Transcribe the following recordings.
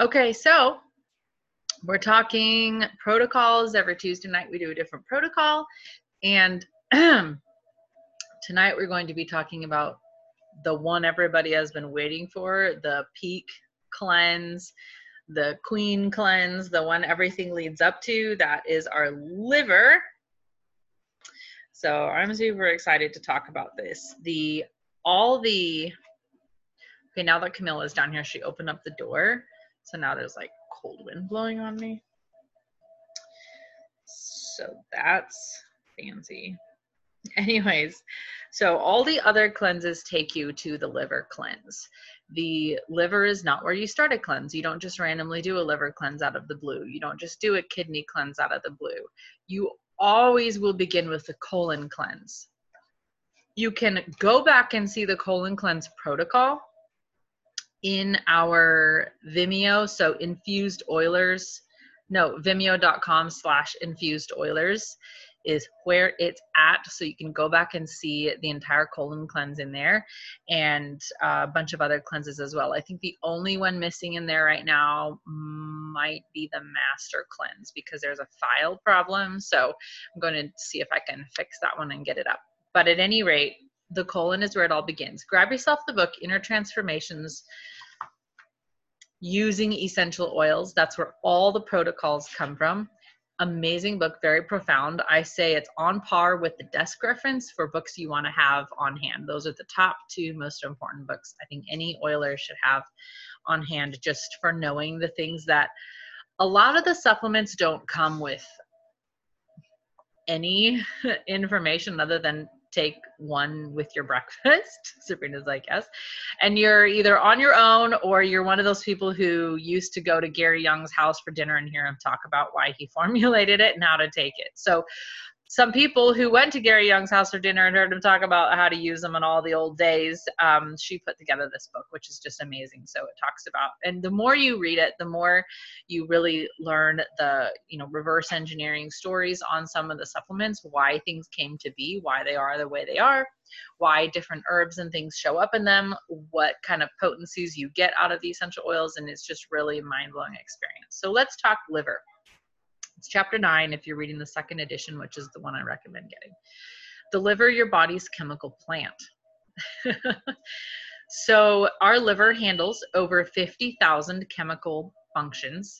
Okay, so we're talking protocols. Every Tuesday night, we do a different protocol. And tonight, we're going to be talking about the one everybody has been waiting for the peak cleanse, the queen cleanse, the one everything leads up to. That is our liver. So I'm super excited to talk about this. The all the okay now that Camilla is down here, she opened up the door, so now there's like cold wind blowing on me. So that's fancy. Anyways, so all the other cleanses take you to the liver cleanse. The liver is not where you start a cleanse. You don't just randomly do a liver cleanse out of the blue. You don't just do a kidney cleanse out of the blue. You always will begin with the colon cleanse. You can go back and see the colon cleanse protocol in our Vimeo. So infused Oilers, no, vimeo.com slash infused Oilers is where it's at. So you can go back and see the entire colon cleanse in there and uh, a bunch of other cleanses as well. I think the only one missing in there right now might be the master cleanse because there's a file problem. So I'm going to see if I can fix that one and get it up. But at any rate, the colon is where it all begins. Grab yourself the book, Inner Transformations using essential oils. That's where all the protocols come from amazing book, very profound. I say it's on par with the desk reference for books you want to have on hand. Those are the top two most important books I think any oiler should have on hand just for knowing the things that a lot of the supplements don't come with any information other than take one with your breakfast. Sabrina's like, yes. And you're either on your own or you're one of those people who used to go to Gary Young's house for dinner and hear him talk about why he formulated it and how to take it. So some people who went to Gary Young's house for dinner and heard him talk about how to use them in all the old days, um, she put together this book, which is just amazing. So it talks about, and the more you read it, the more you really learn the, you know, reverse engineering stories on some of the supplements, why things came to be, why they are the way they are, why different herbs and things show up in them, what kind of potencies you get out of the essential oils, and it's just really mind blowing experience. So let's talk liver. It's chapter nine if you're reading the second edition, which is the one I recommend getting. The liver, your body's chemical plant. so, our liver handles over 50,000 chemical functions,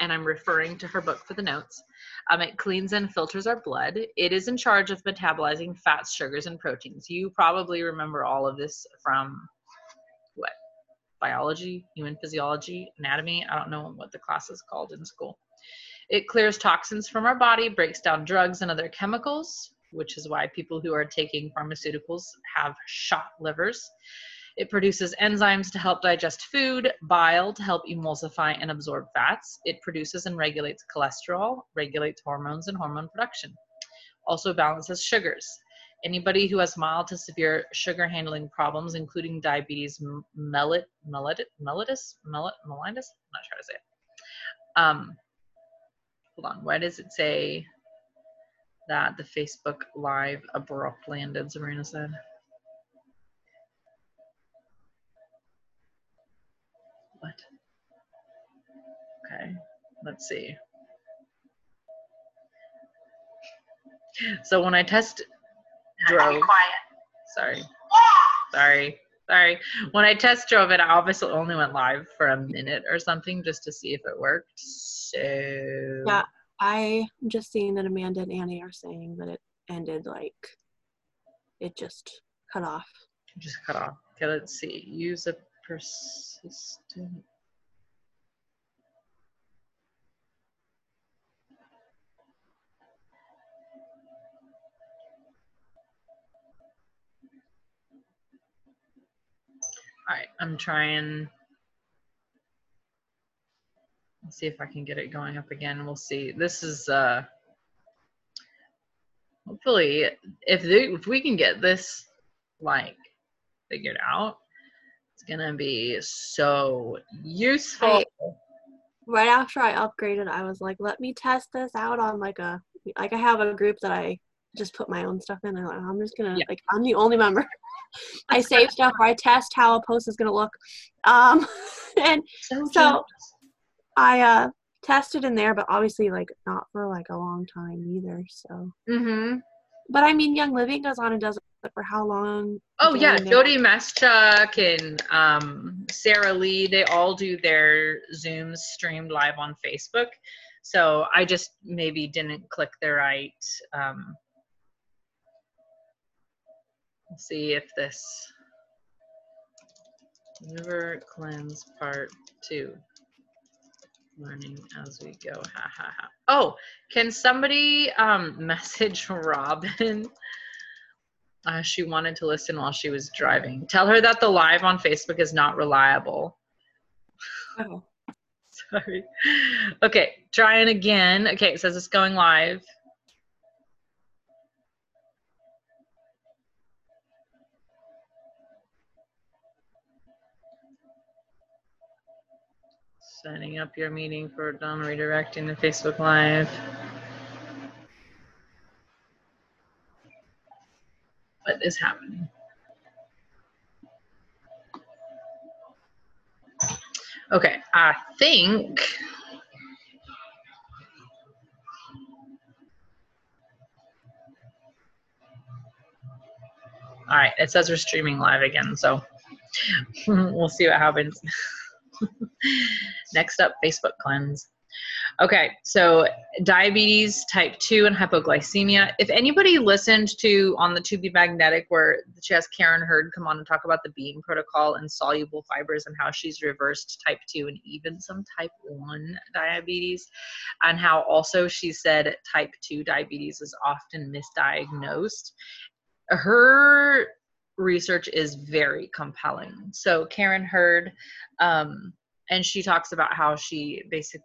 and I'm referring to her book for the notes. Um, it cleans and filters our blood. It is in charge of metabolizing fats, sugars, and proteins. You probably remember all of this from what? Biology, human physiology, anatomy. I don't know what the class is called in school. It clears toxins from our body, breaks down drugs and other chemicals, which is why people who are taking pharmaceuticals have shot livers. It produces enzymes to help digest food, bile to help emulsify and absorb fats. It produces and regulates cholesterol, regulates hormones and hormone production. Also balances sugars. Anybody who has mild to severe sugar handling problems, including diabetes mellitus, mellitus, mellitus, mellitus, I'm not sure how to say it. Um, hold on, why does it say that the Facebook Live abruptly ended, Sabrina said? What? Okay, let's see. So when I test drove, sorry, sorry, sorry. When I test drove it, I obviously only went live for a minute or something just to see if it worked. So yeah, I'm just seeing that Amanda and Annie are saying that it ended like it just cut off. Just cut off. Okay, let's see. Use a persistent. All right, I'm trying Let's see if I can get it going up again. We'll see. This is uh hopefully if they, if we can get this like figured out, it's gonna be so useful. I, right after I upgraded, I was like, let me test this out on like a like I have a group that I just put my own stuff in and I'm just gonna yeah. like I'm the only member. I save stuff or I test how a post is gonna look. Um, and So, So- I uh tested in there, but obviously like not for like a long time either. So, mm-hmm. but I mean, Young Living goes on and does it for how long? Oh yeah, Jody Meschuk and um, Sarah Lee, they all do their Zooms streamed live on Facebook. So I just maybe didn't click the right. Um, see if this liver cleanse part two. Learning as we go. Ha ha ha. Oh, can somebody um, message Robin? Uh, she wanted to listen while she was driving. Tell her that the live on Facebook is not reliable. Oh. Sorry. Okay, trying again. Okay, it says it's going live. Setting up your meeting for done redirecting the Facebook Live. What is happening? Okay, I think. All right, it says we're streaming live again, so we'll see what happens. Next up, Facebook cleanse. Okay, so diabetes type 2 and hypoglycemia. If anybody listened to on the To Be Magnetic, where she has Karen Hurd come on and talk about the Bean protocol and soluble fibers and how she's reversed type 2 and even some type 1 diabetes, and how also she said type 2 diabetes is often misdiagnosed, her research is very compelling. So, Karen Hurd, um, and she talks about how she basically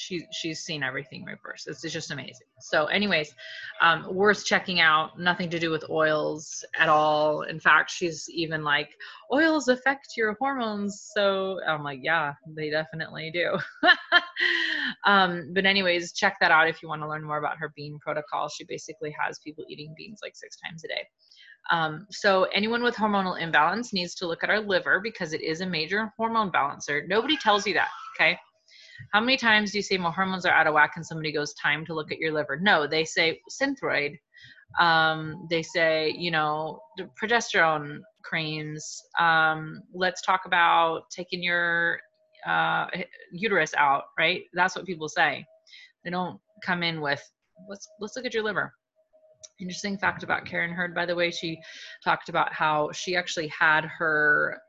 she she's seen everything reverse. It's, it's just amazing. So, anyways, um, worth checking out. Nothing to do with oils at all. In fact, she's even like oils affect your hormones. So I'm like, yeah, they definitely do. um, but anyways, check that out if you want to learn more about her bean protocol. She basically has people eating beans like six times a day. Um, so anyone with hormonal imbalance needs to look at our liver because it is a major hormone balancer. Nobody tells you that, okay? How many times do you say my hormones are out of whack and somebody goes time to look at your liver? No, they say synthroid. Um, they say, you know, the progesterone creams. Um, let's talk about taking your uh, uterus out, right? That's what people say. They don't come in with let's let's look at your liver. Interesting fact about Karen Hurd, by the way, she talked about how she actually had her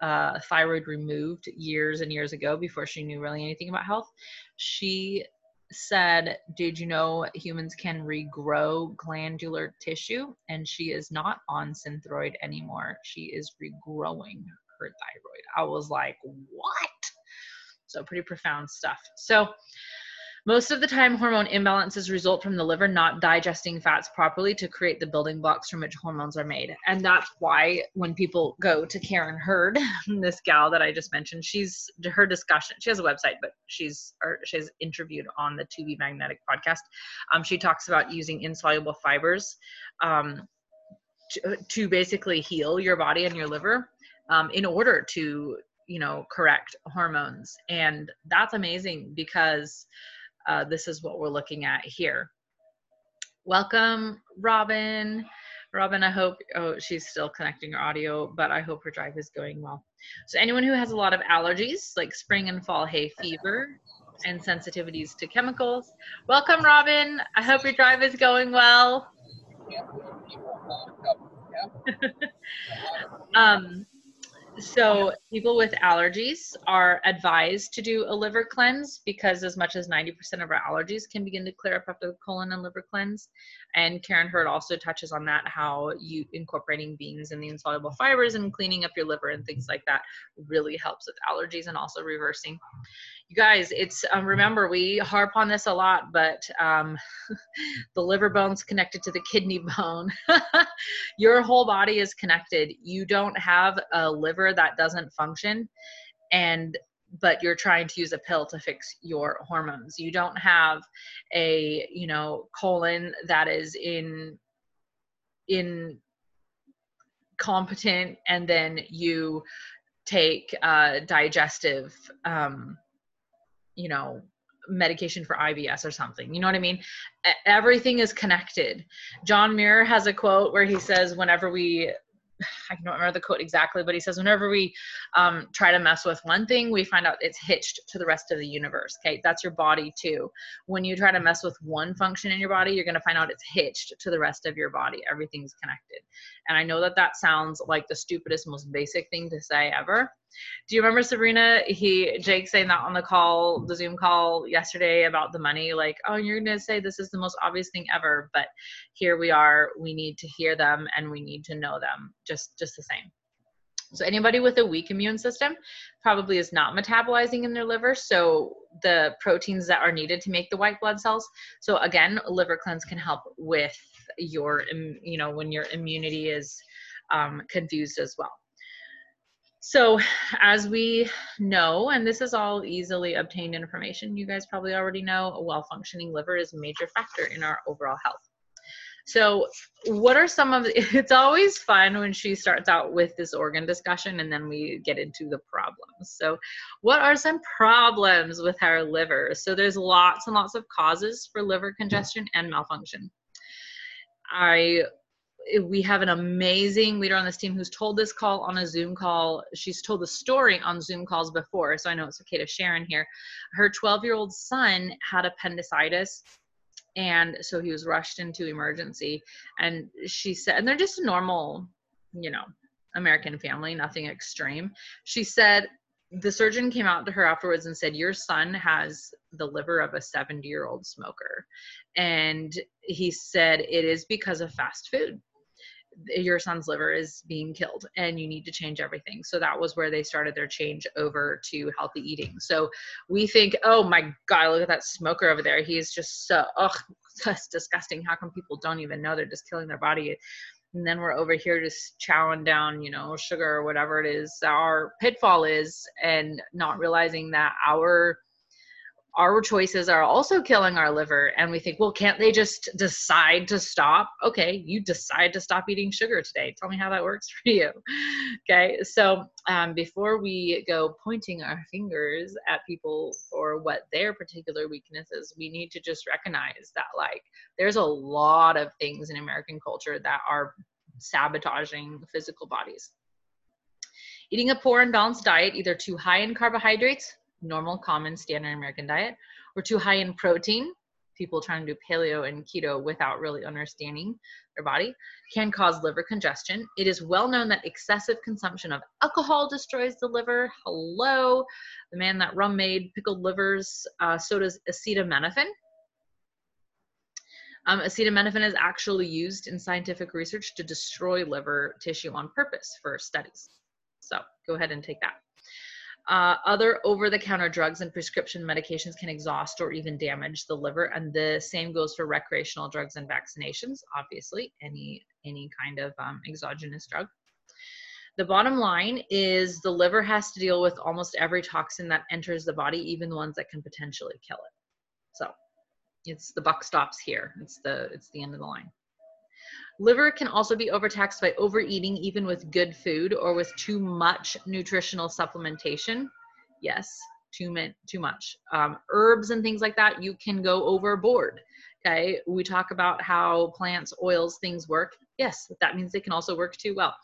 uh, thyroid removed years and years ago before she knew really anything about health. She said, Did you know humans can regrow glandular tissue? And she is not on Synthroid anymore. She is regrowing her thyroid. I was like, What? So, pretty profound stuff. So, most of the time, hormone imbalances result from the liver not digesting fats properly to create the building blocks from which hormones are made. And that's why when people go to Karen Hurd, this gal that I just mentioned, she's her discussion. She has a website, but she's or she's interviewed on the To Be Magnetic podcast. Um, she talks about using insoluble fibers um, to, to basically heal your body and your liver um, in order to you know correct hormones, and that's amazing because uh, this is what we're looking at here. Welcome, Robin. Robin, I hope, oh, she's still connecting her audio, but I hope her drive is going well. So, anyone who has a lot of allergies, like spring and fall hay fever, and sensitivities to chemicals, welcome, Robin. I hope your drive is going well. um, so people with allergies are advised to do a liver cleanse because as much as 90% of our allergies can begin to clear up after the colon and liver cleanse. And Karen Hurd also touches on that, how you incorporating beans and the insoluble fibers and cleaning up your liver and things like that really helps with allergies and also reversing. You guys, it's um, remember we harp on this a lot, but um, the liver bone's connected to the kidney bone. your whole body is connected. You don't have a liver that doesn't function and but you're trying to use a pill to fix your hormones. You don't have a, you know, colon that is in in competent and then you take uh, digestive um, you know medication for IBS or something. You know what I mean? Everything is connected. John Muir has a quote where he says, whenever we I don't remember the quote exactly, but he says, whenever we um, try to mess with one thing, we find out it's hitched to the rest of the universe. Okay, that's your body too. When you try to mess with one function in your body, you're going to find out it's hitched to the rest of your body. Everything's connected. And I know that that sounds like the stupidest, most basic thing to say ever, do you remember Sabrina? He Jake saying that on the call, the Zoom call yesterday about the money. Like, oh, you're gonna say this is the most obvious thing ever, but here we are. We need to hear them and we need to know them just just the same. So anybody with a weak immune system probably is not metabolizing in their liver. So the proteins that are needed to make the white blood cells. So again, liver cleanse can help with your, you know, when your immunity is um, confused as well. So, as we know, and this is all easily obtained information, you guys probably already know a well functioning liver is a major factor in our overall health. So, what are some of it's always fun when she starts out with this organ discussion and then we get into the problems. So, what are some problems with our liver? So, there's lots and lots of causes for liver congestion and malfunction. I eh, we have an amazing leader on this team who's told this call on a Zoom call. She's told the story on Zoom calls before, so I know it's okay to share in here. Her 12 year old son had appendicitis, and so he was rushed into emergency. And she said, and they're just a normal, you know, American family, nothing extreme. She said, the surgeon came out to her afterwards and said, Your son has the liver of a 70 year old smoker. And he said, It is because of fast food your son's liver is being killed and you need to change everything. So that was where they started their change over to healthy eating. So we think, oh my God, look at that smoker over there. He's just so, oh, that's disgusting. How come people don't even know they're just killing their body? And then we're over here just chowing down, you know, sugar or whatever it is our pitfall is, and not realizing that our our choices are also killing our liver and we think well can't they just decide to stop? Okay you decide to stop eating sugar today. Tell me how that works for you. Okay so um, before we go pointing our fingers at people for what their particular weaknesses we need to just recognize that like there's a lot of things in american culture that are sabotaging physical bodies. Eating a poor and balanced diet either too high in carbohydrates normal, common, standard American diet, We're too high in protein, people trying to do paleo and keto without really understanding their body, can cause liver congestion. It is well known that excessive consumption of alcohol destroys the liver. Hello, the man that rum made pickled livers, uh, so does acetaminophen. Um, acetaminophen is actually used in scientific research to destroy liver tissue on purpose for studies. So go ahead and take that. Uh, other over the counter drugs and prescription medications can exhaust or even damage the liver, and the same goes for recreational drugs and vaccinations, obviously, any, any kind of um, exogenous drug. The bottom line is the liver has to deal with almost every toxin that enters the body, even the ones that can potentially kill it. So it's the buck stops here. It's the it's the end of the line. Liver can also be overtaxed by overeating, even with good food or with too much nutritional supplementation. Yes, too, too much. Um, herbs and things like that, you can go overboard. Okay, we talk about how plants, oils, things work. Yes, that means they can also work too well.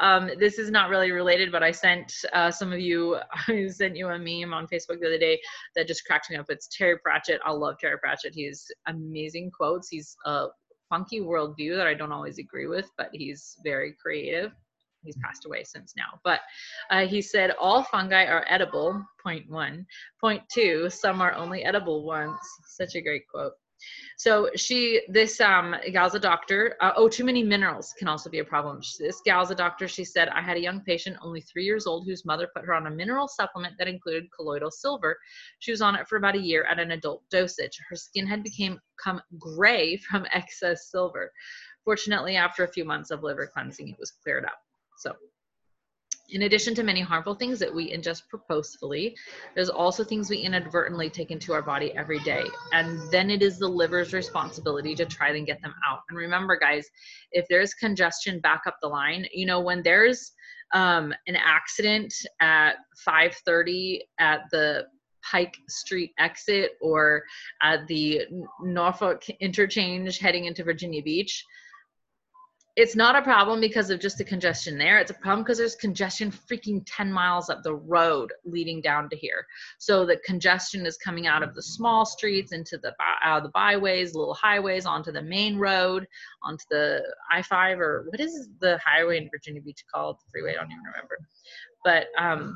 Um, this is not really related, but I sent uh, some of you, I sent you a meme on Facebook the other day that just cracked me up. It's Terry Pratchett. I love Terry Pratchett. He's amazing quotes. He's a funky worldview that I don't always agree with, but he's very creative. He's passed away since now. But uh, he said, All fungi are edible, point one. Point two, some are only edible once. Such a great quote. So she, this um, gal's a doctor. Uh, oh, too many minerals can also be a problem. This gal's a doctor. She said, I had a young patient, only three years old, whose mother put her on a mineral supplement that included colloidal silver. She was on it for about a year at an adult dosage. Her skin had become gray from excess silver. Fortunately, after a few months of liver cleansing, it was cleared up. So In addition to many harmful things that we ingest purposefully, there's also things we inadvertently take into our body every day. And then it is the liver's responsibility to try and get them out. And remember, guys, if there's congestion back up the line, you know, when there's um, an accident at 5:30 at the Pike Street exit or at the Norfolk interchange heading into Virginia Beach, it's not a problem because of just the congestion there. It's a problem because there's congestion freaking 10 miles up the road leading down to here. So the congestion is coming out of the small streets into the out of the byways, little highways, onto the main road, onto the I-5 or what is the highway in Virginia Beach called? The freeway, I don't even remember. But um,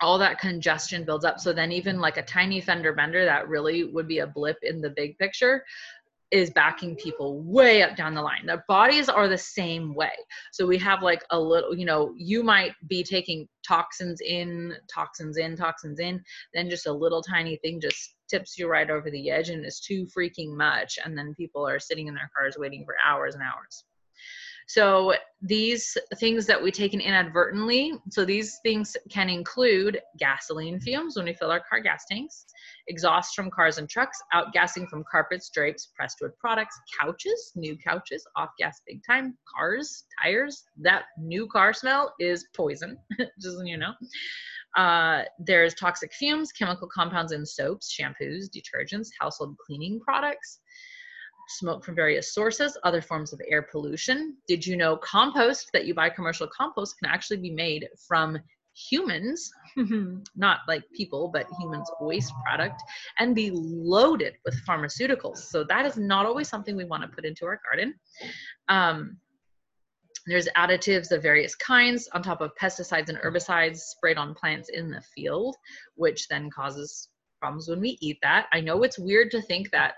all that congestion builds up. So then even like a tiny fender bender that really would be a blip in the big picture is backing people way up down the line. Their bodies are the same way. So we have like a little, you know, you might be taking toxins in, toxins in, toxins in, then just a little tiny thing just tips you right over the edge and it's too freaking much. And then people are sitting in their cars waiting for hours and hours. So these things that we take in inadvertently, so these things can include gasoline fumes when we fill our car gas tanks, exhaust from cars and trucks, outgassing from carpets, drapes, pressed wood products, couches, new couches, off gas big time, cars, tires. That new car smell is poison, just so you know. Uh, there's toxic fumes, chemical compounds in soaps, shampoos, detergents, household cleaning products smoke from various sources, other forms of air pollution. Did you know compost that you buy commercial compost can actually be made from humans, not like people, but humans' waste product, and be loaded with pharmaceuticals. So that is not always something we want to put into our garden. Um, there's additives of various kinds on top of pesticides and herbicides sprayed on plants in the field, which then causes problems when we eat that. I know it's weird to think that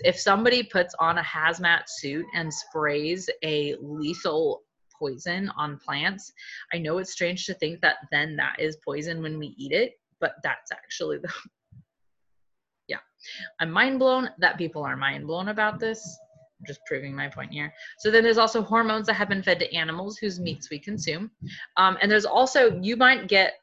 if somebody puts on a hazmat suit and sprays a lethal poison on plants, I know it's strange to think that then that is poison when we eat it, but that's actually the. yeah. I'm mind blown that people are mind blown about this. Just proving my point here. So then there's also hormones that have been fed to animals whose meats we consume. Um, and there's also, you might get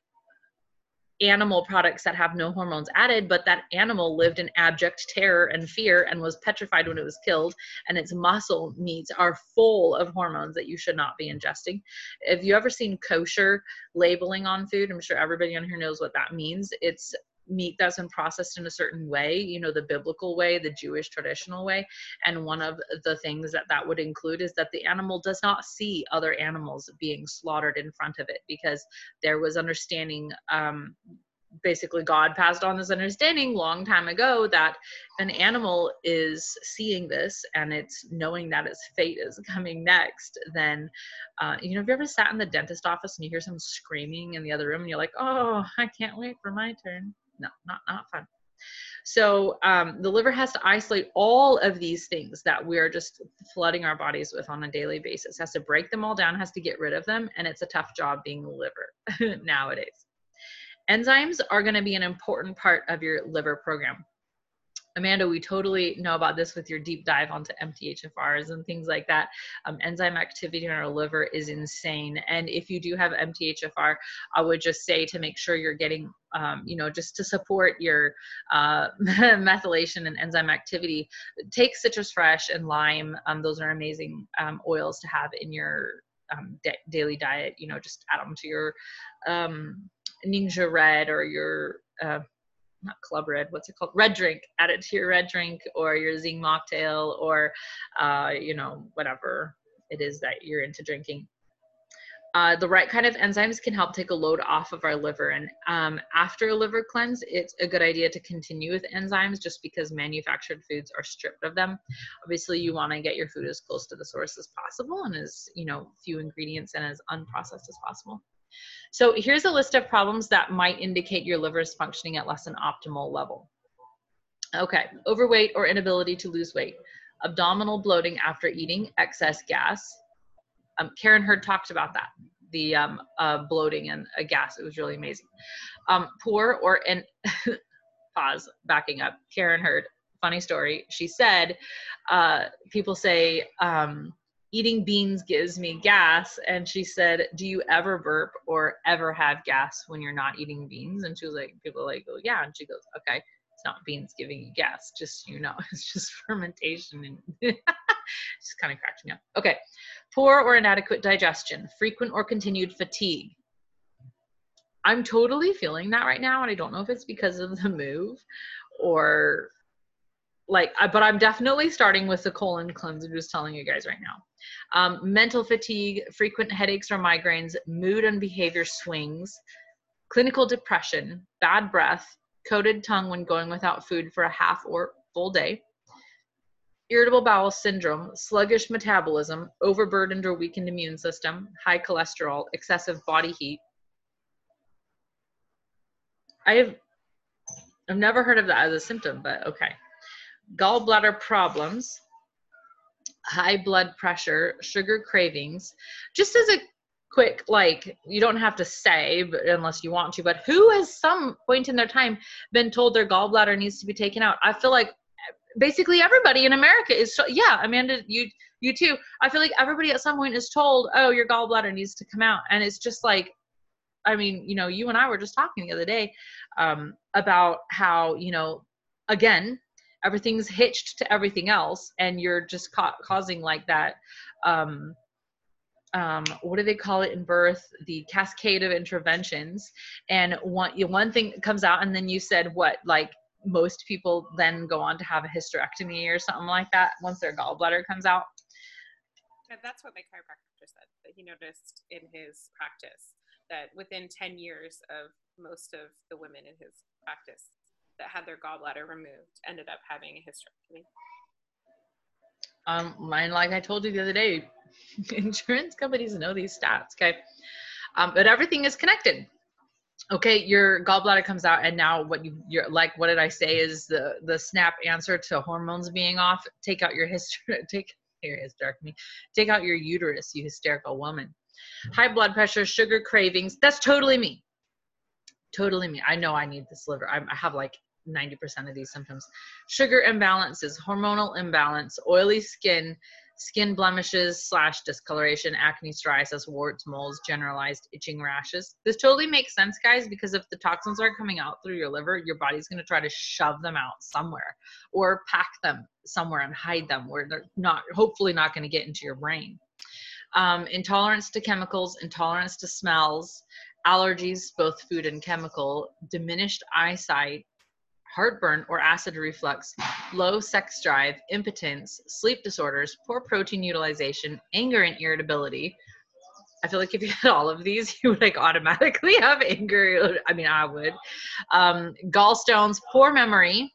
animal products that have no hormones added, but that animal lived in abject terror and fear and was petrified when it was killed, and its muscle meats are full of hormones that you should not be ingesting. Have you ever seen kosher labeling on food, I'm sure everybody on here knows what that means. It's meat that's been processed in a certain way you know the biblical way the jewish traditional way. And one of the things that that would include is that the animal does not see other animals being slaughtered in front of it because there was understanding um, basically god passed on this understanding long time ago that an animal is seeing this and it's knowing that its fate is coming next. Then uh, you know have you ever sat in the dentist office and you hear someone screaming in the other room and you're like oh i can't wait for my turn no not not fun so um, the liver has to isolate all of these things that we're just flooding our bodies with on a daily basis. Has to break them all down, has to get rid of them, and it's a tough job being the liver nowadays. Enzymes are going to be an important part of your liver program. Amanda, we totally know about this with your deep dive onto MTHFRs and things like that. Um, enzyme activity in our liver is insane. And if you do have MTHFR, I would just say to make sure you're getting, um, you know, just to support your uh, methylation and enzyme activity, take citrus fresh and lime. Um, those are amazing um, oils to have in your um, daily diet. You know, just add them to your um, Ningxia Red or your uh, not club red what's it called? Red drink add it to your red drink or your Zyng mocktail or uh, you know whatever it is that you're into drinking. Uh, the right kind of enzymes can help take a load off of our liver. And um, after a liver cleanse it's a good idea to continue with enzymes just because manufactured foods are stripped of them. Obviously you want to get your food as close to the source as possible and as you know few ingredients and as unprocessed as possible so here's a list of problems that might indicate your liver is functioning at less than optimal level. Okay, overweight or inability to lose weight, abdominal bloating after eating, excess gas. Um, Karen Hurd talked about that, the um, uh, bloating and uh, gas. It was really amazing. Um, poor or in pause, backing up. Karen Hurd, funny story. She said, uh, people say, um, eating beans gives me gas. And she said, Do you ever burp or ever have gas when you're not eating beans? And she was like, People like, Oh, yeah. And she goes, Okay, it's not beans giving you gas, just you know, it's just fermentation. And just kind of cracked me up. Okay, poor or inadequate digestion, frequent or continued fatigue. I'm totally feeling that right now. And I don't know if it's because of the move or like but i'm definitely starting with the colon cleanse i'm just telling you guys right now. Um, mental fatigue frequent headaches or migraines mood and behavior swings clinical depression bad breath coated tongue when going without food for a half or full day irritable bowel syndrome sluggish metabolism overburdened or weakened immune system high cholesterol excessive body heat. I have i've never heard of that as a symptom but okay gallbladder problems, high blood pressure, sugar cravings. Just as a quick, like, you don't have to say but unless you want to, but who has some point in their time been told their gallbladder needs to be taken out? I feel like basically everybody in America is, so, yeah, Amanda, you, you too. I feel like everybody at some point is told, oh, your gallbladder needs to come out. And it's just like, I mean, you know, you and I were just talking the other day um, about how, you know, again, everything's hitched to everything else and you're just ca- causing like that um um, what do they call it in birth? The cascade of interventions. And one, you, one thing comes out, and then you said what? Like most people then go on to have a hysterectomy or something like that once their gallbladder comes out. that's what my chiropractor said. That he noticed in his practice that within 10 years of most of the women in his practice, that had their gallbladder removed ended up having a hysterectomy. Um, mine, like I told you the other day, insurance companies know these stats. Okay, um, but everything is connected. Okay, your gallbladder comes out, and now what you you're like? What did I say? Is the the snap answer to hormones being off? Take out your history. Take your hysterectomy. Take out your uterus, you hysterical woman. High blood pressure, sugar cravings. That's totally me. Totally me. I know I need this liver. I have like 90% of these symptoms. Sugar imbalances, hormonal imbalance, oily skin, skin blemishes slash discoloration, acne, psoriasis, warts, moles, generalized itching rashes. This totally makes sense, guys, because if the toxins are coming out through your liver, your body's going to try to shove them out somewhere or pack them somewhere and hide them where they're not, hopefully, not going to get into your brain. Um, intolerance to chemicals, intolerance to smells, allergies, both food and chemical, diminished eyesight, heartburn or acid reflux, low sex drive, impotence, sleep disorders, poor protein utilization, anger and irritability. I feel like if you had all of these, you would like automatically have anger. I mean, I would. Um, gallstones, poor memory.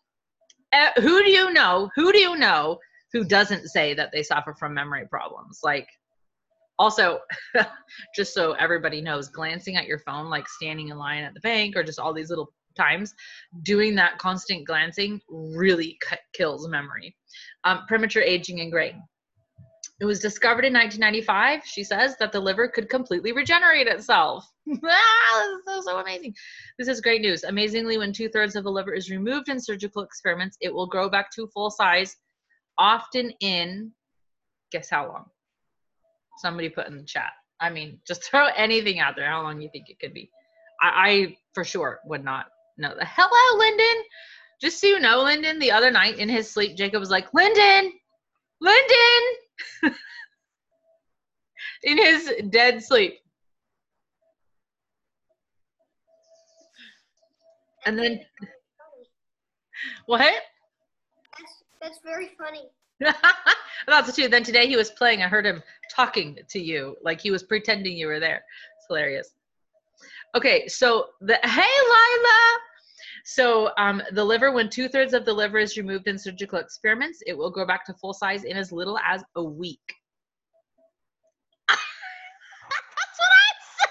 Uh, who do you know? Who do you know who doesn't say that they suffer from memory problems? Like, also, just so everybody knows, glancing at your phone, like standing in line at the bank, or just all these little times, doing that constant glancing really kills memory. Um, premature aging and graying. It was discovered in 1995, she says, that the liver could completely regenerate itself. ah, this is so, so amazing. This is great news. Amazingly, when two thirds of the liver is removed in surgical experiments, it will grow back to full size, often in, guess how long? Somebody put in the chat. I mean, just throw anything out there. How long you think it could be? I, I for sure would not no. The hello, Lyndon. Just so you know, Lyndon, the other night in his sleep, Jacob was like, Lyndon, Lyndon, in his dead sleep. And then, what? That's, that's very funny. That's true. Then today he was playing. I heard him talking to you, like he was pretending you were there. It's hilarious. Okay, so the hey Lila. So um, the liver, when two thirds of the liver is removed in surgical experiments, it will go back to full size in as little as a week. That's what I said.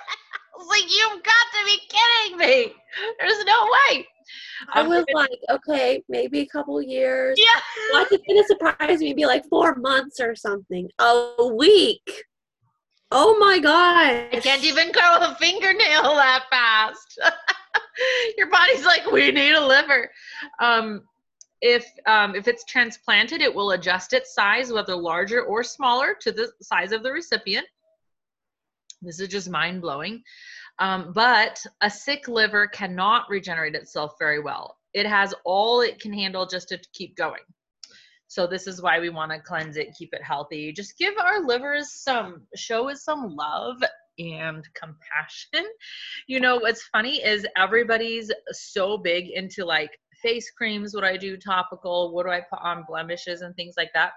I was like, you've got to be kidding me. There's no way. I um, was like, okay, maybe a couple years. Yeah. Why is gonna surprise me? Be like four months or something. A week. Oh my god! I can't even curl a fingernail that fast. Your body's like, we need a liver. Um, if um, if it's transplanted, it will adjust its size, whether larger or smaller, to the size of the recipient. This is just mind blowing. Um, but a sick liver cannot regenerate itself very well. It has all it can handle just to keep going. So this is why we want to cleanse it, keep it healthy. Just give our livers some, show us some love and compassion. You know, what's funny is everybody's so big into like face creams, what I do topical, what do I put on blemishes and things like that.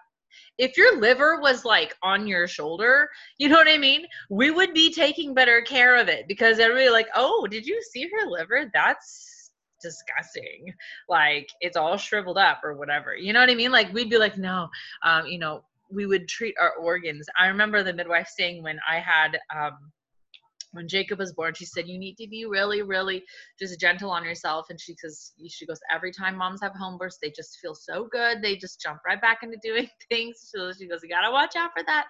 If your liver was like on your shoulder, you know what I mean? We would be taking better care of it because everybody like, oh, did you see her liver? That's disgusting. Like it's all shriveled up or whatever. You know what I mean? Like we'd be like, no, um, you know, we would treat our organs. I remember the midwife saying when I had um, when Jacob was born, she said, You need to be really, really just gentle on yourself. And she says, She goes, Every time moms have home births, they just feel so good. They just jump right back into doing things. So she goes, You got to watch out for that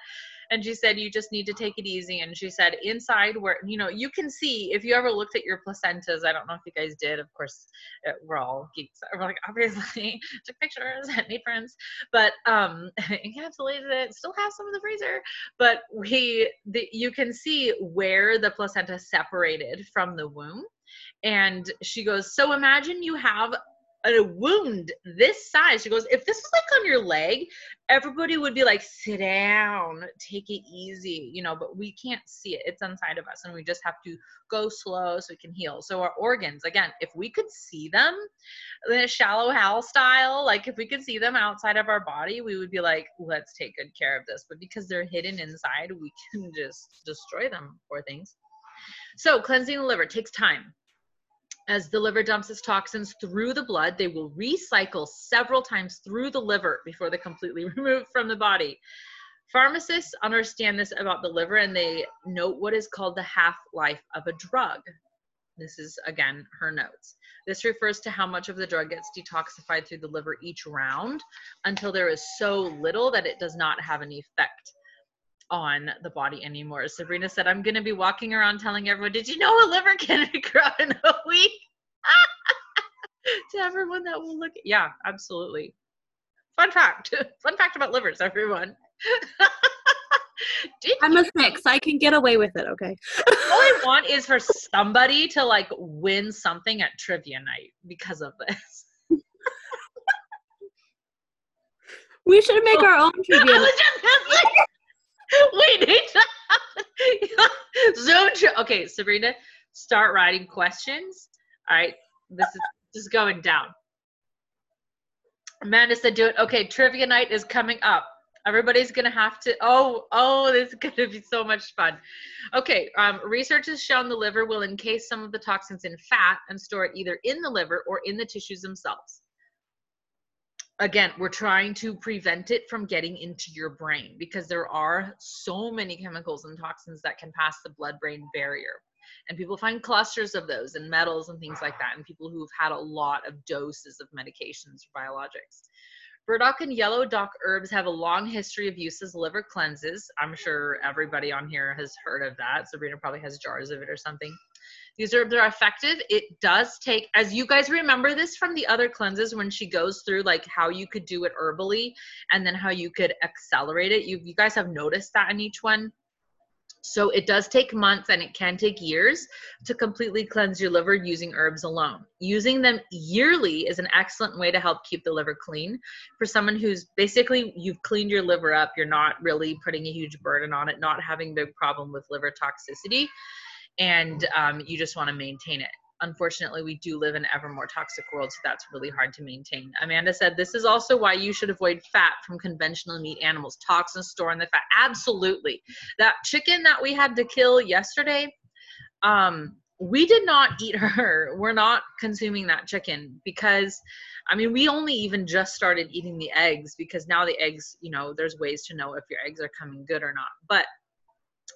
and she said you just need to take it easy and she said inside where you know you can see if you ever looked at your placentas i don't know if you guys did of course uh, we're all geeks we're like obviously took pictures and made friends but um encapsulated it still have some in the freezer but we the, you can see where the placenta separated from the womb and she goes so imagine you have a wound this size. She goes, if this was like on your leg, everybody would be like, sit down, take it easy, you know, but we can't see it. It's inside of us and we just have to go slow so we can heal. So our organs, again, if we could see them, the shallow Hal style, like if we could see them outside of our body, we would be like, let's take good care of this. But because they're hidden inside, we can just destroy them, poor things. So cleansing the liver takes time as the liver dumps its toxins through the blood, they will recycle several times through the liver before they're completely removed from the body. Pharmacists understand this about the liver and they note what is called the half life of a drug. This is again her notes. This refers to how much of the drug gets detoxified through the liver each round until there is so little that it does not have any effect on the body anymore. Sabrina said, I'm going to be walking around telling everyone, did you know a liver can grow in a week? to everyone that will look. Yeah, absolutely. Fun fact. Fun fact about livers, everyone. I'm a six. I can get away with it. Okay. all I want is for somebody to like win something at trivia night because of this. we should make oh. our own trivia. We need to Zoom. okay, Sabrina, start writing questions. All right, this is just going down. Amanda said, "Do it." Okay, trivia night is coming up. Everybody's gonna have to. Oh, oh, this is gonna be so much fun. Okay, um, research has shown the liver will encase some of the toxins in fat and store it either in the liver or in the tissues themselves again, we're trying to prevent it from getting into your brain because there are so many chemicals and toxins that can pass the blood brain barrier. And people find clusters of those and metals and things like that, and people who've had a lot of doses of medications or biologics. Burdock and yellow dock herbs have a long history of use as liver cleanses. I'm sure everybody on here has heard of that. Sabrina probably has jars of it or something. These herbs are effective. It does take, as you guys remember this from the other cleanses when she goes through like how you could do it herbally and then how you could accelerate it. You, you guys have noticed that in each one. So it does take months and it can take years to completely cleanse your liver using herbs alone. Using them yearly is an excellent way to help keep the liver clean. For someone who's basically you've cleaned your liver up, you're not really putting a huge burden on it, not having big problem with liver toxicity and um, you just want to maintain it. Unfortunately, we do live in ever more toxic world, so that's really hard to maintain. Amanda said, This is also why you should avoid fat from conventional meat animals. Toxins store in the fat. Absolutely. That chicken that we had to kill yesterday, um, we did not eat her. We're not consuming that chicken because, I mean, we only even just started eating the eggs because now the eggs, you know, there's ways to know if your eggs are coming good or not. But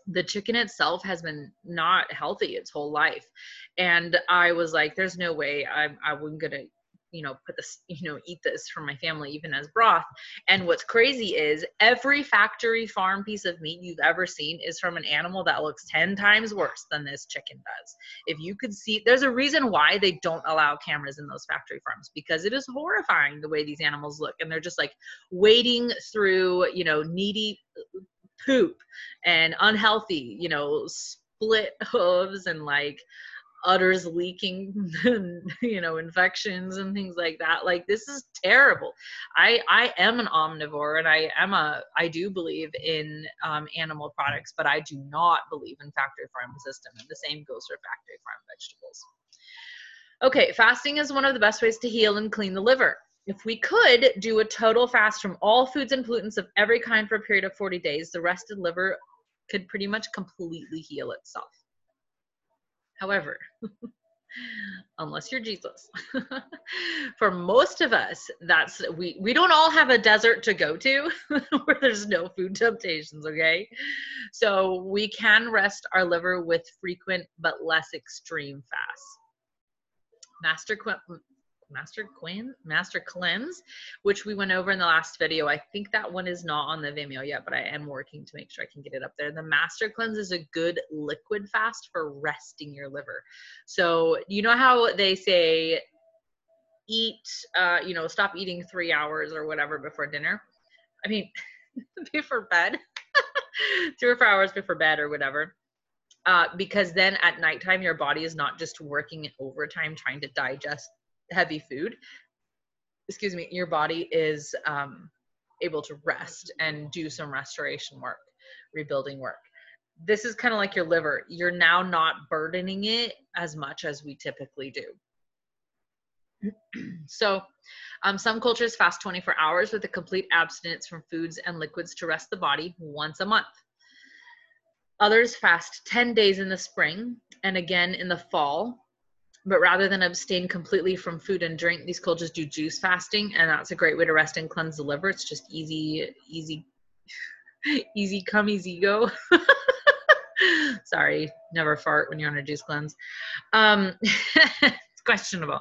the chicken itself has been not healthy its whole life. And i was like there's no way i'm i wasn't gonna you know put this you know eat this for my family even as broth. And what's crazy is every factory farm piece of meat you've ever seen is from an animal that looks 10 times worse than this chicken does. If you could see there's a reason why they don't allow cameras in those factory farms because it is horrifying the way these animals look. And they're just like wading through you know needy poop and unhealthy you know split hooves and like udders leaking you know infections and things like that. Like this is terrible. I i am an omnivore and i am a i do believe in um, animal products but i do not believe in factory farm system and the same goes for factory farm vegetables. Okay fasting is one of the best ways to heal and clean the liver if we could do a total fast from all foods and pollutants of every kind for a period of 40 days the rested liver could pretty much completely heal itself However, unless you're Jesus, for most of us, that's we we don't all have a desert to go to where there's no food temptations, okay? So we can rest our liver with frequent but less extreme fasts. Master Master Quinn, Master Cleanse, which we went over in the last video. I think that one is not on the Vimeo yet, but I am working to make sure I can get it up there. The Master Cleanse is a good liquid fast for resting your liver. So you know how they say eat, uh, you know, stop eating three hours or whatever before dinner. I mean, before bed, three or four hours before bed or whatever. Uh, because then at nighttime, your body is not just working overtime trying to digest heavy food excuse me your body is um, able to rest and do some restoration work rebuilding work. This is kind of like your liver. You're now not burdening it as much as we typically do. So um, some cultures fast 24 hours with a complete abstinence from foods and liquids to rest the body once a month. Others fast 10 days in the spring and again in the fall but rather than abstain completely from food and drink, these cultures do juice fasting, and that's a great way to rest and cleanse the liver. It's just easy, easy, easy come, easy go. Sorry, never fart when you're on a juice cleanse. Um, it's questionable,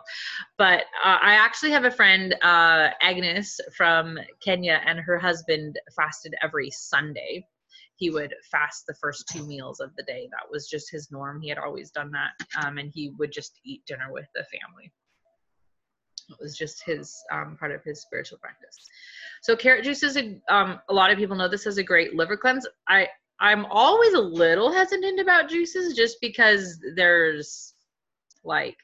but uh, I actually have a friend, uh, Agnes from Kenya, and her husband fasted every Sunday he would fast the first two meals of the day. That was just his norm. He had always done that. Um, and he would just eat dinner with the family. It was just his um, part of his spiritual practice. So carrot juice is a, um, a lot of people know this as a great liver cleanse. I I'm always a little hesitant about juices just because there's like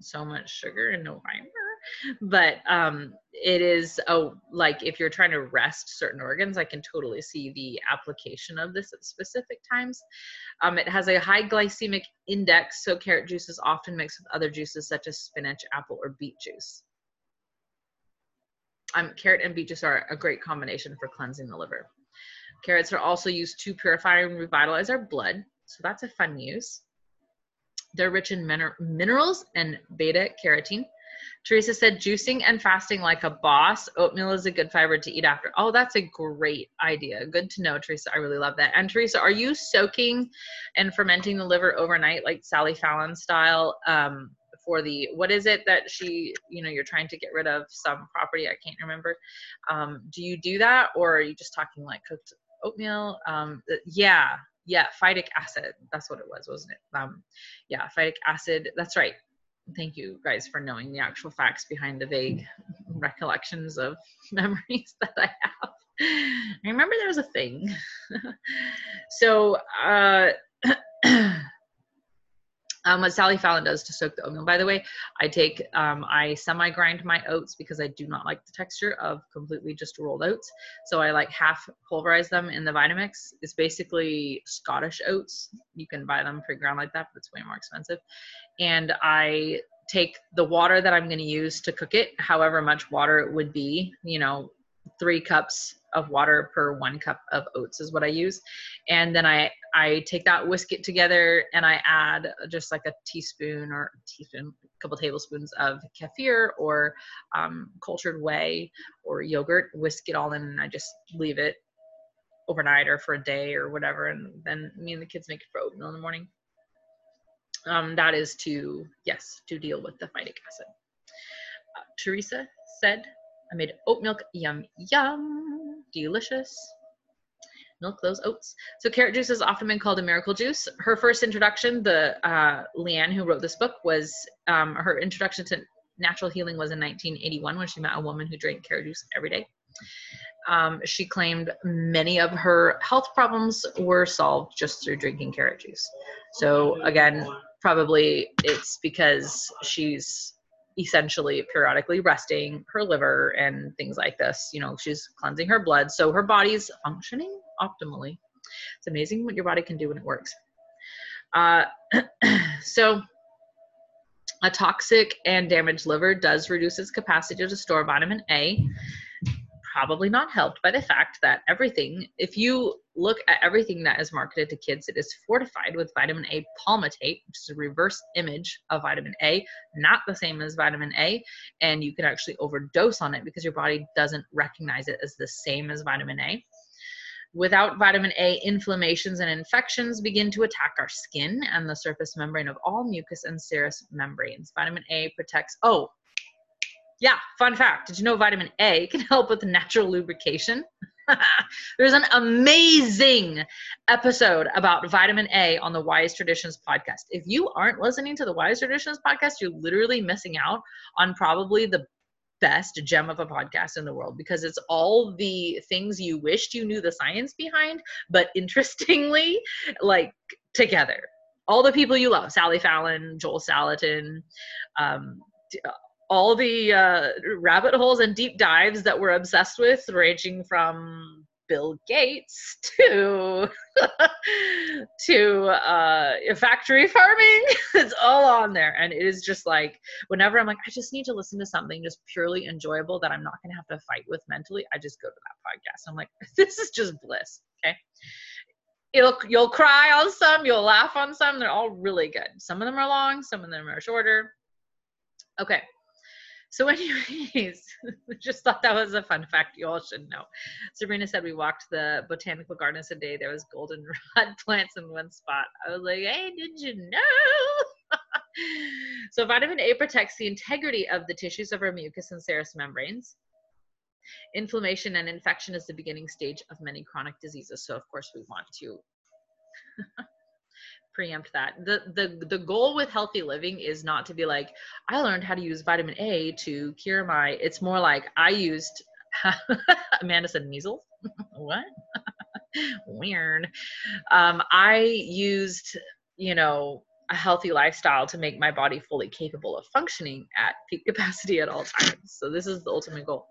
so much sugar and no fiber but um it is oh like if you're trying to rest certain organs i can totally see the application of this at specific times. Um, it has a high glycemic index so carrot juice is often mixed with other juices such as spinach apple or beet juice. Um, carrot and beet juice are a great combination for cleansing the liver. Carrots are also used to purify and revitalize our blood so that's a fun use. They're rich in min- minerals and beta carotene Teresa said, juicing and fasting like a boss. Oatmeal is a good fiber to eat after. Oh, that's a great idea. Good to know, Teresa. I really love that. And Teresa, are you soaking and fermenting the liver overnight, like Sally Fallon style? Um, for the what is it that she you know you're trying to get rid of some property i can't remember um, do you do that or are you just talking like cooked oatmeal um, yeah yeah phytic acid that's what it was wasn't it um, yeah phytic acid that's right thank you guys for knowing the actual facts behind the vague recollections of memories that I have. I remember there was a thing. so, uh, um, what Sally Fallon does to soak the oatmeal, by the way, I take, um, I semi grind my oats because I do not like the texture of completely just rolled oats. So I like half pulverize them in the Vitamix. It's basically Scottish oats. You can buy them pre ground like that, but it's way more expensive and I take the water that I'm going to use to cook it, however much water it would be, you know, three cups of water per one cup of oats is what I use. And then I, I take that, whisk it together, and I add just like a teaspoon or a teaspoon, a couple tablespoons of kefir or um, cultured whey or yogurt, whisk it all in, and I just leave it overnight or for a day or whatever. And then me and the kids make it for oatmeal in the morning um, that is to yes to deal with the phytic acid Teresa said, I made oat milk. Yum, yum. Delicious. Milk those oats. So carrot juice has often been called a miracle juice. Her first introduction, the uh, Leanne who wrote this book, was um, her introduction to natural healing was in 1981 when she met a woman who drank carrot juice every day. Um, she claimed many of her health problems were solved just through drinking carrot juice. So again, probably it's because she's essentially periodically resting her liver and things like this. You know, she's cleansing her blood, so her body's functioning optimally. It's amazing what your body can do when it works. Uh, so, a toxic and damaged liver does reduce its capacity to store vitamin A probably not helped by the fact that everything, if you look at everything that is marketed to kids, it is fortified with vitamin A palmitate, which is a reverse image of vitamin A, not the same as vitamin A. And you can actually overdose on it because your body doesn't recognize it as the same as vitamin A. Without vitamin A, inflammations and infections begin to attack our skin and the surface membrane of all mucous and serous membranes. Vitamin A protects, oh, yeah, fun fact. Did you know vitamin A can help with natural lubrication? There's an amazing episode about vitamin A on the Wise Traditions podcast. If you aren't listening to the Wise Traditions podcast, you're literally missing out on probably the best gem of a podcast in the world because it's all the things you wished you knew the science behind, but interestingly, like together. All the people you love, Sally Fallon, Joel Salatin, um, all the uh, rabbit holes and deep dives that we're obsessed with, ranging from Bill Gates to to uh, factory farming. it's all on there, and it is just like whenever I'm like, I just need to listen to something just purely enjoyable that I'm not going to have to fight with mentally. I just go to that podcast. I'm like, this is just bliss. Okay. It'll, you'll cry on some, you'll laugh on some. They're all really good. Some of them are long, some of them are shorter. Okay, so, anyways, just thought that was a fun fact you all should know. Sabrina said we walked the botanical gardens today. There was goldenrod plants in one spot. I was like, hey, did you know? so, vitamin A protects the integrity of the tissues of our mucous and serous membranes. Inflammation and infection is the beginning stage of many chronic diseases. So, of course, we want to preempt that. The the the goal with healthy living is not to be like I learned how to use vitamin A to cure my it's more like I used Amanda said measles. what? Weird. Um, I used, you know, a healthy lifestyle to make my body fully capable of functioning at peak capacity at all times. So this is the ultimate goal.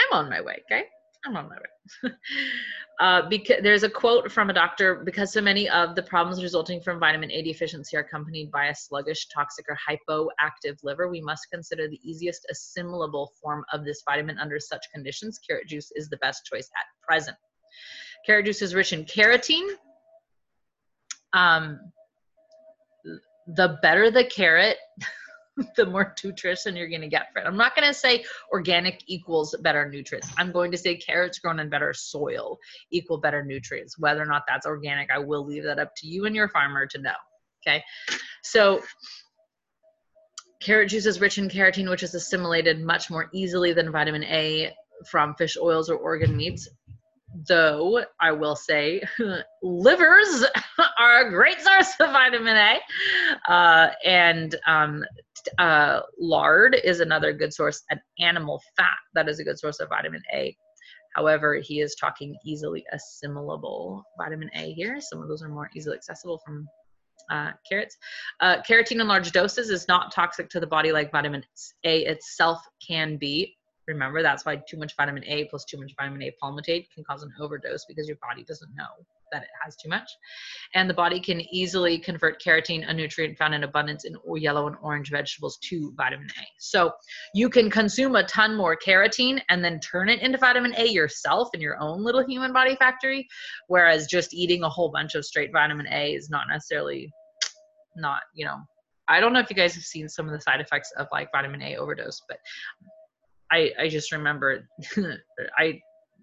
I'm on my way, okay? I'm on my way. uh, because there's a quote from a doctor because so many of the problems resulting from vitamin A deficiency are accompanied by a sluggish, toxic, or hypoactive liver. We must consider the easiest assimilable form of this vitamin under such conditions. Carrot juice is the best choice at present. Carrot juice is rich in carotene. Um, the better the carrot, the more nutrition you're going to get for it. I'm not going to say organic equals better nutrients. I'm going to say carrots grown in better soil equal better nutrients. Whether or not that's organic, I will leave that up to you and your farmer to know. Okay. So, carrot juice is rich in carotene, which is assimilated much more easily than vitamin A from fish oils or organ meats though I will say livers are a great source of vitamin A, uh, and um, uh, lard is another good source. An animal fat that is a good source of vitamin A. However, he is talking easily assimilable vitamin A here. Some of those are more easily accessible from uh, carrots. Uh, carotene in large doses is not toxic to the body like vitamin A itself can be. Remember, that's why too much vitamin A plus too much vitamin A palmitate can cause an overdose because your body doesn't know that it has too much. And the body can easily convert carotene, a nutrient found in abundance in yellow and orange vegetables, to vitamin A. So you can consume a ton more carotene and then turn it into vitamin A yourself in your own little human body factory. Whereas just eating a whole bunch of straight vitamin A is not necessarily not, you know, I don't know if you guys have seen some of the side effects of like vitamin A overdose, but I, I just remember I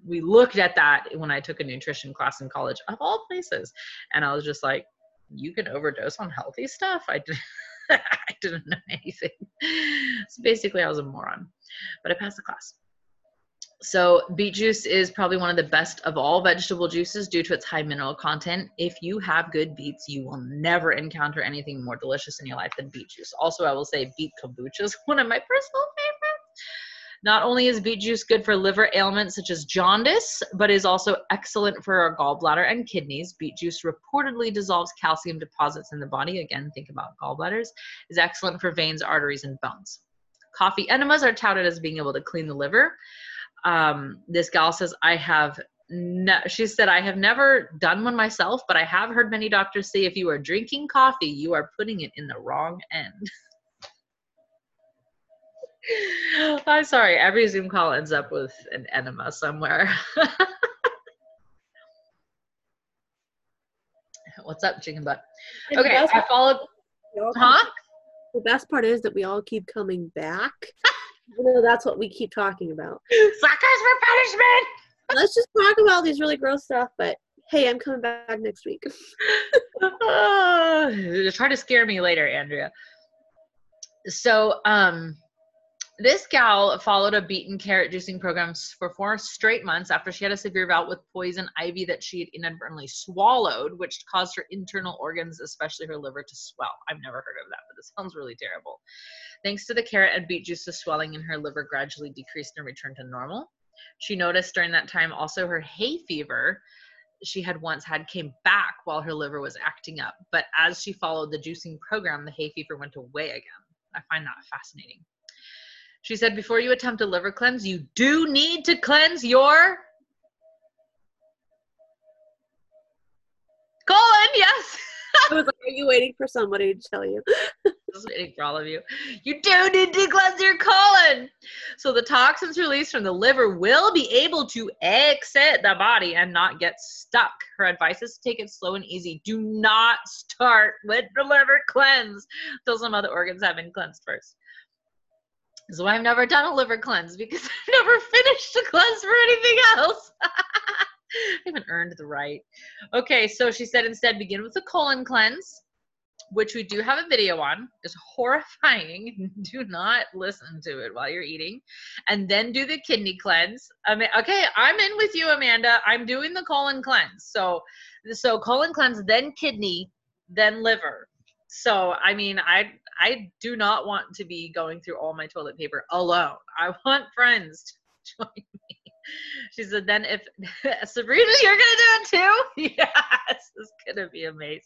we looked at that when I took a nutrition class in college of all places, and I was just like, you can overdose on healthy stuff. I didn't, I didn't know anything. So basically, I was a moron, but I passed the class. So, beet juice is probably one of the best of all vegetable juices due to its high mineral content. If you have good beets, you will never encounter anything more delicious in your life than beet juice. Also, I will say beet kombucha is one of my personal favorites. Not only is beet juice good for liver ailments such as jaundice, but is also excellent for our gallbladder and kidneys. Beet juice reportedly dissolves calcium deposits in the body. Again, think about gallbladders. Is excellent for veins, arteries, and bones. Coffee enemas are touted as being able to clean the liver um, this gal says i have she said i have never done one myself but i have heard many doctors say if you are drinking coffee you are putting it in the wrong end i'm sorry every zoom call ends up with an enema somewhere what's up chicken butt And okay i followed we all keep- huh The best part is that we all keep coming back. You know, that's what we keep talking about. suckers for punishment Let's just talk about all these really gross stuff, but hey, I'm coming back next week. oh, try to scare me later, Andrea. So, um, this gal followed a beet and carrot juicing program for four straight months after she had a severe bout with poison ivy that she had inadvertently swallowed, which caused her internal organs, especially her liver, to swell. I've never heard of that, but this sounds really terrible. Thanks to the carrot and beet juice, the swelling in her liver gradually decreased and returned to normal. She noticed during that time also her hay fever she had once had came back while her liver was acting up. But as she followed the juicing program, the hay fever went away again. I find that fascinating. She said, before you attempt a liver cleanse, you do need to cleanse your colon. Yes. I was like, are you waiting for somebody to tell you? Just waiting for all of you. You do need to cleanse your colon. So the toxins released from the liver will be able to exit the body and not get stuck. Her advice is to take it slow and easy. Do not start with the liver cleanse till some other organs have been cleansed first. So I've never done a liver cleanse because I've never finished a cleanse for anything else. I haven't earned the right. Okay, so she said instead begin with a colon cleanse which we do have a video on, It's horrifying. do not listen to it while you're eating. And then do the kidney cleanse. I mean, okay, I'm in with you, Amanda. I'm doing the colon cleanse. So, so colon cleanse, then kidney, then liver. So, I mean, I I do not want to be going through all my toilet paper alone. I want friends to join me. She said, then if Sabrina, you're gonna do it too? Yes, it's gonna be amazing.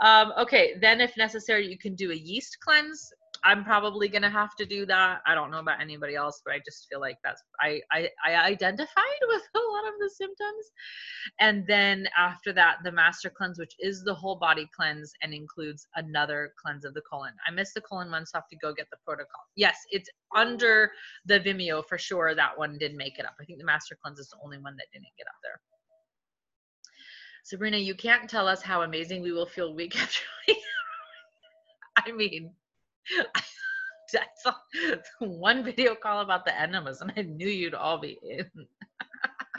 um, okay, then if necessary, you can do a yeast cleanse. I'm probably gonna have to do that. I don't know about anybody else, but I just feel like that's I I, I identified with a lot of the symptoms. And then after that, the master cleanse, which is the whole body cleanse and includes another cleanse of the colon. I missed the colon one, so I have to go get the protocol. Yes, it's under the Vimeo for sure. That one did make it up. I think the master cleanse is the only one that didn't get up there. Sabrina, you can't tell us how amazing we will feel week after week. I mean, I saw one video call about the enemas, and I knew you'd all be in.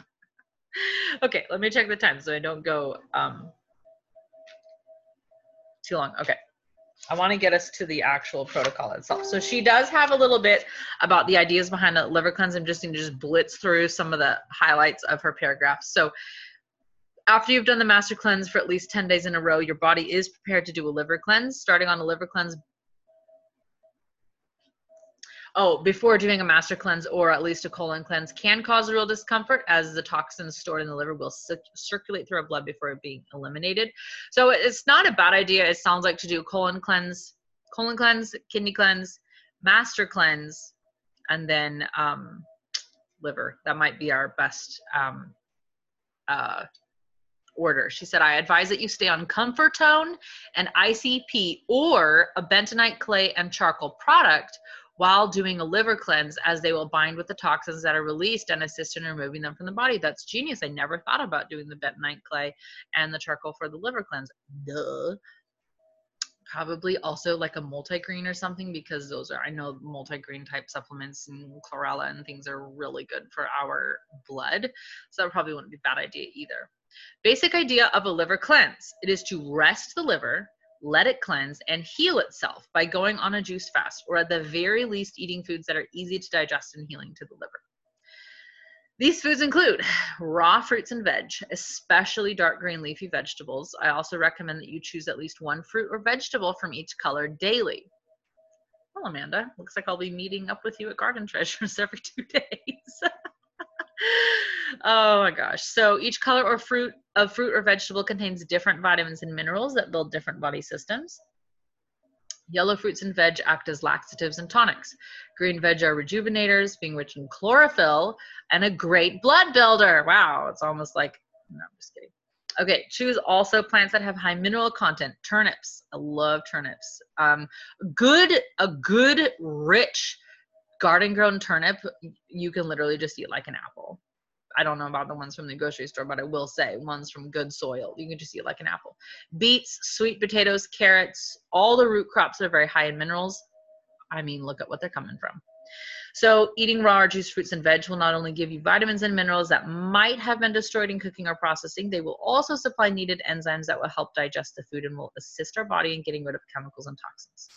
okay, let me check the time so I don't go um, too long. Okay. I want to get us to the actual protocol itself. So she does have a little bit about the ideas behind the liver cleanse. I'm just going to just blitz through some of the highlights of her paragraphs. So after you've done the master cleanse for at least 10 days in a row, your body is prepared to do a liver cleanse. Starting on a liver cleanse, oh, before doing a master cleanse or at least a colon cleanse can cause real discomfort as the toxins stored in the liver will cir- circulate through our blood before being eliminated. So it's not a bad idea. It sounds like to do colon cleanse, colon cleanse, kidney cleanse, master cleanse, and then um, liver. That might be our best um, uh, order. She said, I advise that you stay on Comfortone and ICP or a bentonite clay and charcoal product while doing a liver cleanse as they will bind with the toxins that are released and assist in removing them from the body. That's genius. I never thought about doing the bentonite clay and the charcoal for the liver cleanse. Duh. Probably also like a multigreen or something because those are, I know multigreen type supplements and chlorella and things are really good for our blood. So that probably wouldn't be a bad idea either. Basic idea of a liver cleanse it is to rest the liver, let it cleanse, and heal itself by going on a juice fast, or at the very least, eating foods that are easy to digest and healing to the liver. These foods include raw fruits and veg, especially dark green leafy vegetables. I also recommend that you choose at least one fruit or vegetable from each color daily. Well, Amanda, looks like I'll be meeting up with you at Garden Treasures every two days. oh my gosh. So each color or fruit of fruit or vegetable contains different vitamins and minerals that build different body systems. Yellow fruits and veg act as laxatives and tonics. Green veg are rejuvenators, being rich in chlorophyll and a great blood builder. Wow, it's almost like, no, I'm just kidding. Okay, choose also plants that have high mineral content. Turnips, I love turnips. Um, good, a good, rich garden grown turnip, you can literally just eat like an apple. I don't know about the ones from the grocery store, but I will say ones from good soil. You can just eat like an apple. Beets, sweet potatoes, carrots, all the root crops are very high in minerals. I mean, look at what they're coming from. So, eating raw or juiced fruits and veg will not only give you vitamins and minerals that might have been destroyed in cooking or processing, they will also supply needed enzymes that will help digest the food and will assist our body in getting rid of chemicals and toxins.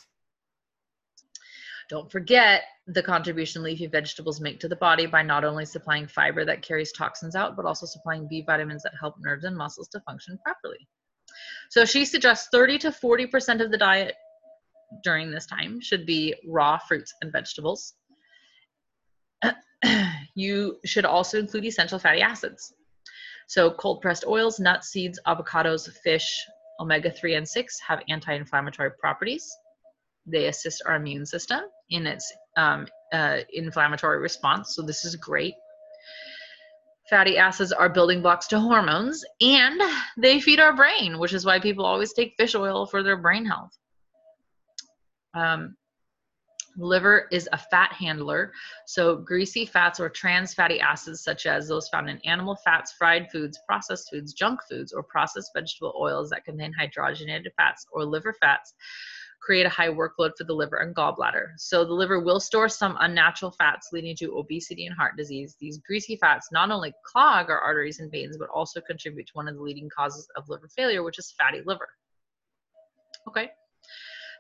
Don't forget the contribution leafy vegetables make to the body by not only supplying fiber that carries toxins out, but also supplying B vitamins that help nerves and muscles to function properly. So she suggests 30 to 40% of the diet during this time should be raw fruits and vegetables. you should also include essential fatty acids. So cold pressed oils, nuts, seeds, avocados, fish, omega 3 and 6 have anti inflammatory properties. They assist our immune system in its um, uh, inflammatory response. So this is great. Fatty acids are building blocks to hormones and they feed our brain, which is why people always take fish oil for their brain health. Um, liver is a fat handler. So greasy fats or trans fatty acids, such as those found in animal fats, fried foods, processed foods, junk foods, or processed vegetable oils that contain hydrogenated fats or liver fats, create a high workload for the liver and gallbladder. So the liver will store some unnatural fats leading to obesity and heart disease. These greasy fats not only clog our arteries and veins, but also contribute to one of the leading causes of liver failure, which is fatty liver. Okay.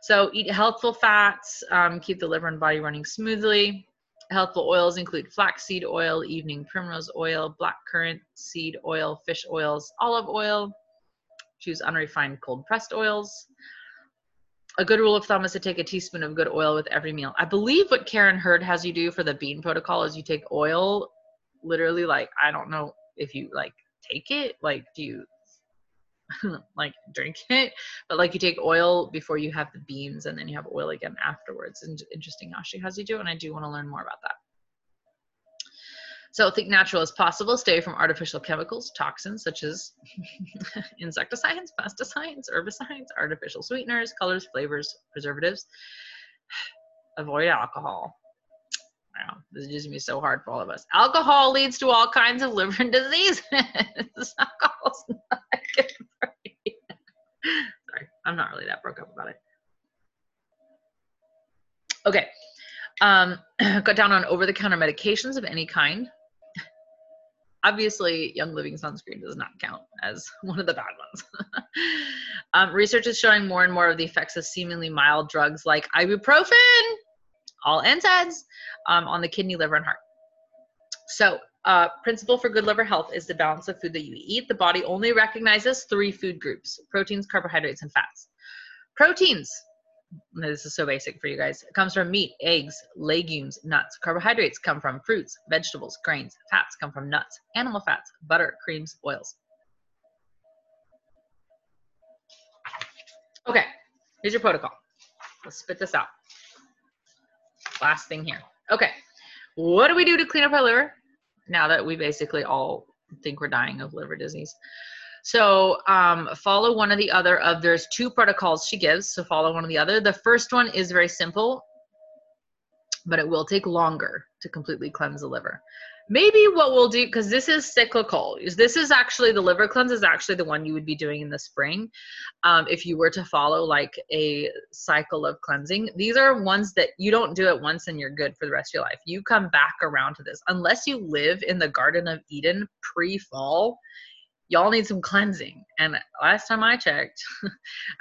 So eat healthful fats, um, keep the liver and body running smoothly. Healthful oils include flaxseed oil, evening primrose oil, black currant seed oil, fish oils, olive oil. Choose unrefined cold pressed oils a good rule of thumb is to take a teaspoon of good oil with every meal. I believe what Karen Hurd has you do for the bean protocol is you take oil, literally like I don't know if you like take it, like do you like drink it, but like you take oil before you have the beans and then you have oil again afterwards. And interesting how she has you do, and I do want to learn more about that. So think natural as possible. Stay from artificial chemicals, toxins such as insecticides, pesticides, herbicides, artificial sweeteners, colors, flavors, preservatives. Avoid alcohol. Wow, this is just gonna be so hard for all of us. Alcohol leads to all kinds of liver diseases. Alcohol's not good for you. Sorry, I'm not really that broke up about it. Okay, um, down on over-the-counter medications of any kind obviously young living sunscreen does not count as one of the bad ones. Um, research is showing more and more of the effects of seemingly mild drugs like ibuprofen all NSAIDs um, on the kidney liver and heart. So uh, principle for good liver health is the balance of food that you eat. The body only recognizes three food groups proteins carbohydrates and fats. Proteins this is so basic for you guys. It comes from meat, eggs, legumes, nuts. Carbohydrates come from fruits, vegetables, grains. Fats come from nuts, animal fats, butter, creams, oils. Okay, here's your protocol. Let's spit this out. Last thing here. Okay, what do we do to clean up our liver now that we basically all think we're dying of liver disease? So um, follow one or the other of there's two protocols she gives. So follow one or the other. The first one is very simple, but it will take longer to completely cleanse the liver. Maybe what we'll do, because this is cyclical, is this is actually the liver cleanse is actually the one you would be doing in the spring. Um, if you were to follow like a cycle of cleansing, these are ones that you don't do it once and you're good for the rest of your life. You come back around to this unless you live in the Garden of Eden pre fall y'all need some cleansing. And last time I checked,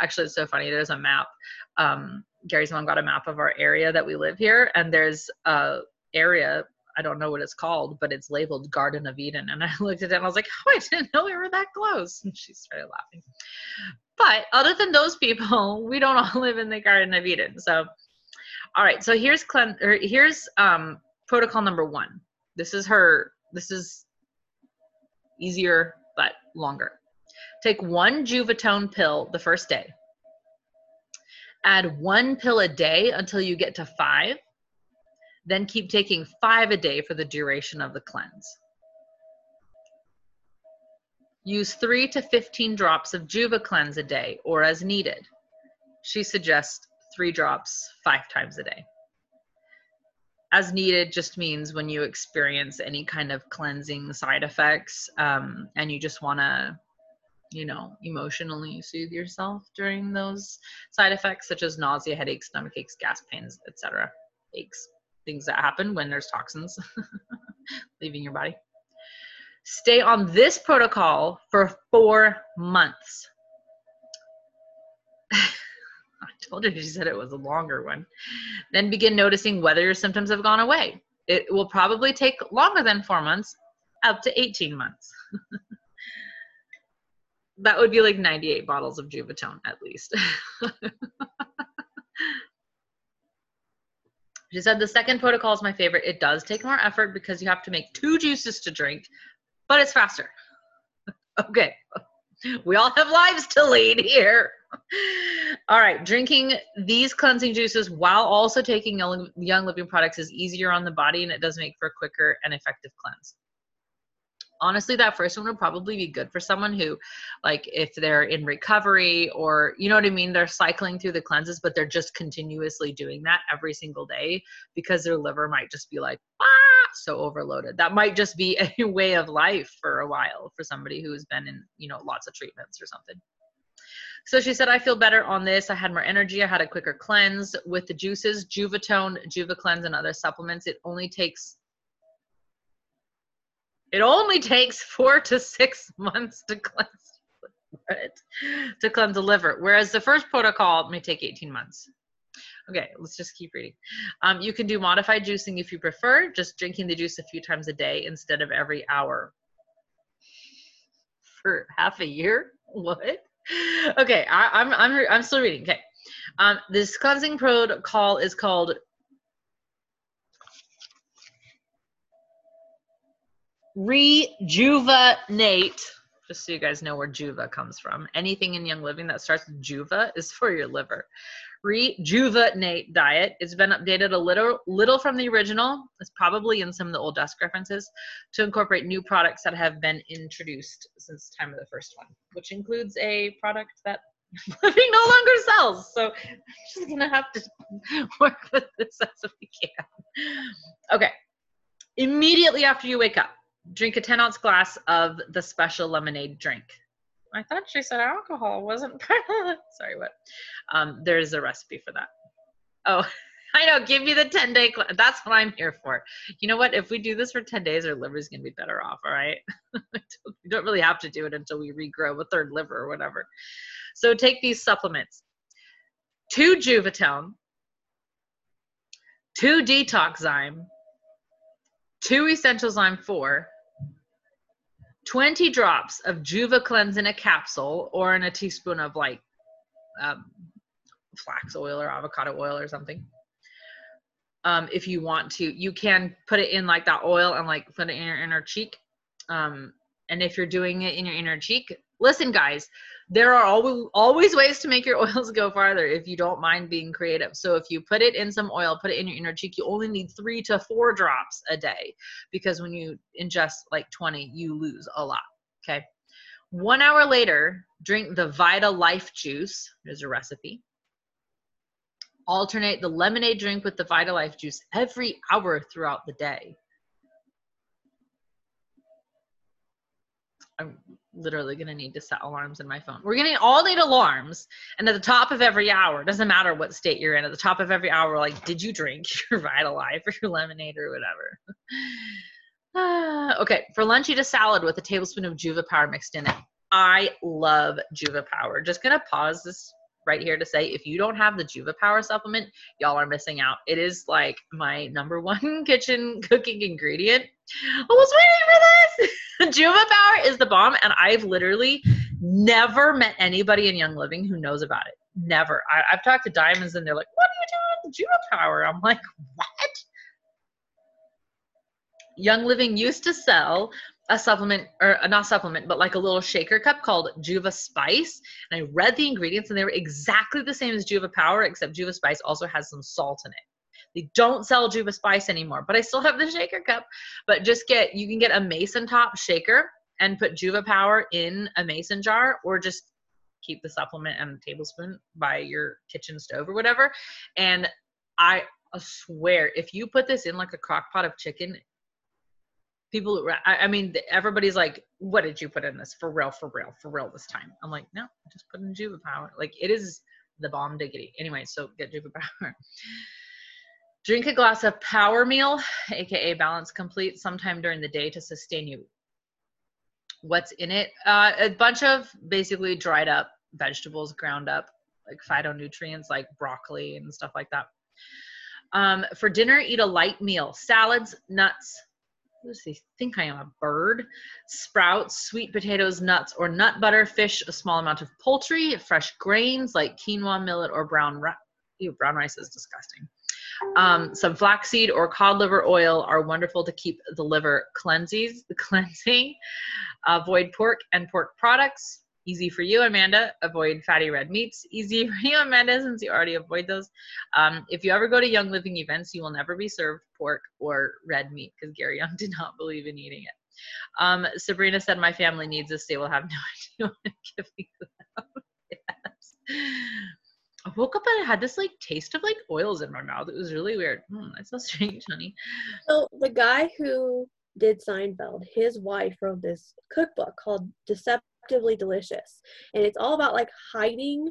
actually, it's so funny. There's a map. Um, Gary's mom got a map of our area that we live here, and there's a area. I don't know what it's called, but it's labeled Garden of Eden. And I looked at it and I was like, oh, I didn't know we were that close. And she started laughing. But other than those people, we don't all live in the Garden of Eden. So, all right. So here's clean. Or here's um, protocol number one. This is her. This is easier longer. Take one JuvaTone pill the first day. Add one pill a day until you get to five. Then keep taking five a day for the duration of the cleanse. Use 3 to 15 drops of Juva Cleanse a day or as needed. She suggests three drops five times a day. As needed just means when you experience any kind of cleansing side effects um, and you just want to, you know, emotionally soothe yourself during those side effects, such as nausea, headaches, stomach aches, gas pains, etc. Aches, things that happen when there's toxins leaving your body. Stay on this protocol for four months. told her she said it was a longer one. Then begin noticing whether your symptoms have gone away. It will probably take longer than four months, up to 18 months. that would be like 98 bottles of JuvaTone at least. she said the second protocol is my favorite. It does take more effort because you have to make two juices to drink, but it's faster. okay. We all have lives to lead here. All right, drinking these cleansing juices while also taking young, living products is easier on the body and it does make for a quicker and effective cleanse honestly that first one would probably be good for someone who like if they're in recovery or you know what i mean they're cycling through the cleanses but they're just continuously doing that every single day because their liver might just be like ah so overloaded that might just be a way of life for a while for somebody who's been in you know lots of treatments or something so she said, I feel better on this. I had more energy. I had a quicker cleanse with the juices, JuvaTone, Juva Cleanse, and other supplements. It only takes it only takes four to six months to cleanse to cleanse the liver, whereas the first protocol may take 18 months. Okay, let's just keep reading. Um, you can do modified juicing if you prefer, just drinking the juice a few times a day instead of every hour. For half a year? What? Okay, I, am I'm, I'm I'm still reading. Okay, um, this cleansing protocol is called rejuvenate. Just so you guys know where juva comes from. Anything in young living that starts with juva is for your liver. Rejuvenate diet. It's been updated a little little from the original. It's probably in some of the old desk references to incorporate new products that have been introduced since the time of the first one which includes a product that living no longer sells. So i'm just gonna have to work with this as we can. Okay. Immediately after you wake up drink a 10 ounce glass of the special lemonade drink. I thought she said alcohol wasn't part of it. Sorry, what? Um, there's a recipe for that. Oh, I know. Give me the 10 day. Cl- That's what I'm here for. You know what? If we do this for 10 days, our liver's going to be better off. All right. we don't really have to do it until we regrow a third liver or whatever. So take these supplements two JuvaTone, two Detoxzyme, two Essentialzyme 4, 20 drops of Juva Cleanse in a capsule or in a teaspoon of like um, flax oil or avocado oil or something. Um, if you want to, you can put it in like that oil and like put it in your inner cheek. Um, and if you're doing it in your inner cheek, listen, guys, there are always always ways to make your oils go farther if you don't mind being creative. So if you put it in some oil, put it in your inner cheek, you only need three to four drops a day because when you ingest like 20, you lose a lot. Okay. One hour later, drink the Vita Life juice. There's a recipe. Alternate the lemonade drink with the Vita Life juice every hour throughout the day. Literally going to need to set alarms in my phone. We're getting all need alarms, and at the top of every hour, doesn't matter what state you're in, at the top of every hour, like, did you drink your Vitalife or your lemonade or whatever? Ah, okay, for lunch, eat a salad with a tablespoon of Juva Power mixed in it. I love Juva Power. Just gonna pause this right here to say if you don't have the Juva Power supplement, y'all are missing out. It is like my number one kitchen cooking ingredient. I was waiting for this. Juva Power is the bomb, and I've literally never met anybody in Young Living who knows about it. Never. I, I've talked to Diamonds, and they're like, "What are you doing with Juva Power?" I'm like, "What?" Young Living used to sell a supplement or uh, not supplement, but like a little shaker cup called Juva Spice. And I read the ingredients and they were exactly the same as Juva Power, except Juva Spice also has some salt in it. They don't sell Juva Spice anymore, but I still have the shaker cup. But just get you can get a mason top shaker and put Juva Power in a mason jar or just keep the supplement and a tablespoon by your kitchen stove or whatever. And I swear, if you put this in like a crock pot of chicken, people I, mean everybody's like what did you put in this? For real for real for real this time. I'm like no I just put in juva power. Like it is the bomb diggity. Anyway so get juva power drink a glass of power meal aka balance complete sometime during the day to sustain you what's in it uh, a bunch of basically dried up vegetables ground up like phytonutrients like broccoli and stuff like that um, for dinner eat a light meal salads nuts does he think I am a bird? Sprouts, sweet potatoes, nuts, or nut butter, fish, a small amount of poultry, fresh grains like quinoa, millet, or brown rice. Brown rice is disgusting. Um, some flaxseed or cod liver oil are wonderful to keep the liver cleanses, cleansing. Avoid pork and pork products. Easy for you, Amanda. Avoid fatty red meats. Easy for you, Amanda, since you already avoid those. Um, if you ever go to Young Living events, you will never be served pork or red meat because Gary Young did not believe in eating it. Um, Sabrina said, My family needs this. They will have no idea what I'm giving them. yes. I woke up and I had this like taste of like oils in my mouth. It was really weird. Mm, that's so strange, honey. So the guy who did Seinfeld, his wife wrote this cookbook called Deceptively Delicious, and it's all about like hiding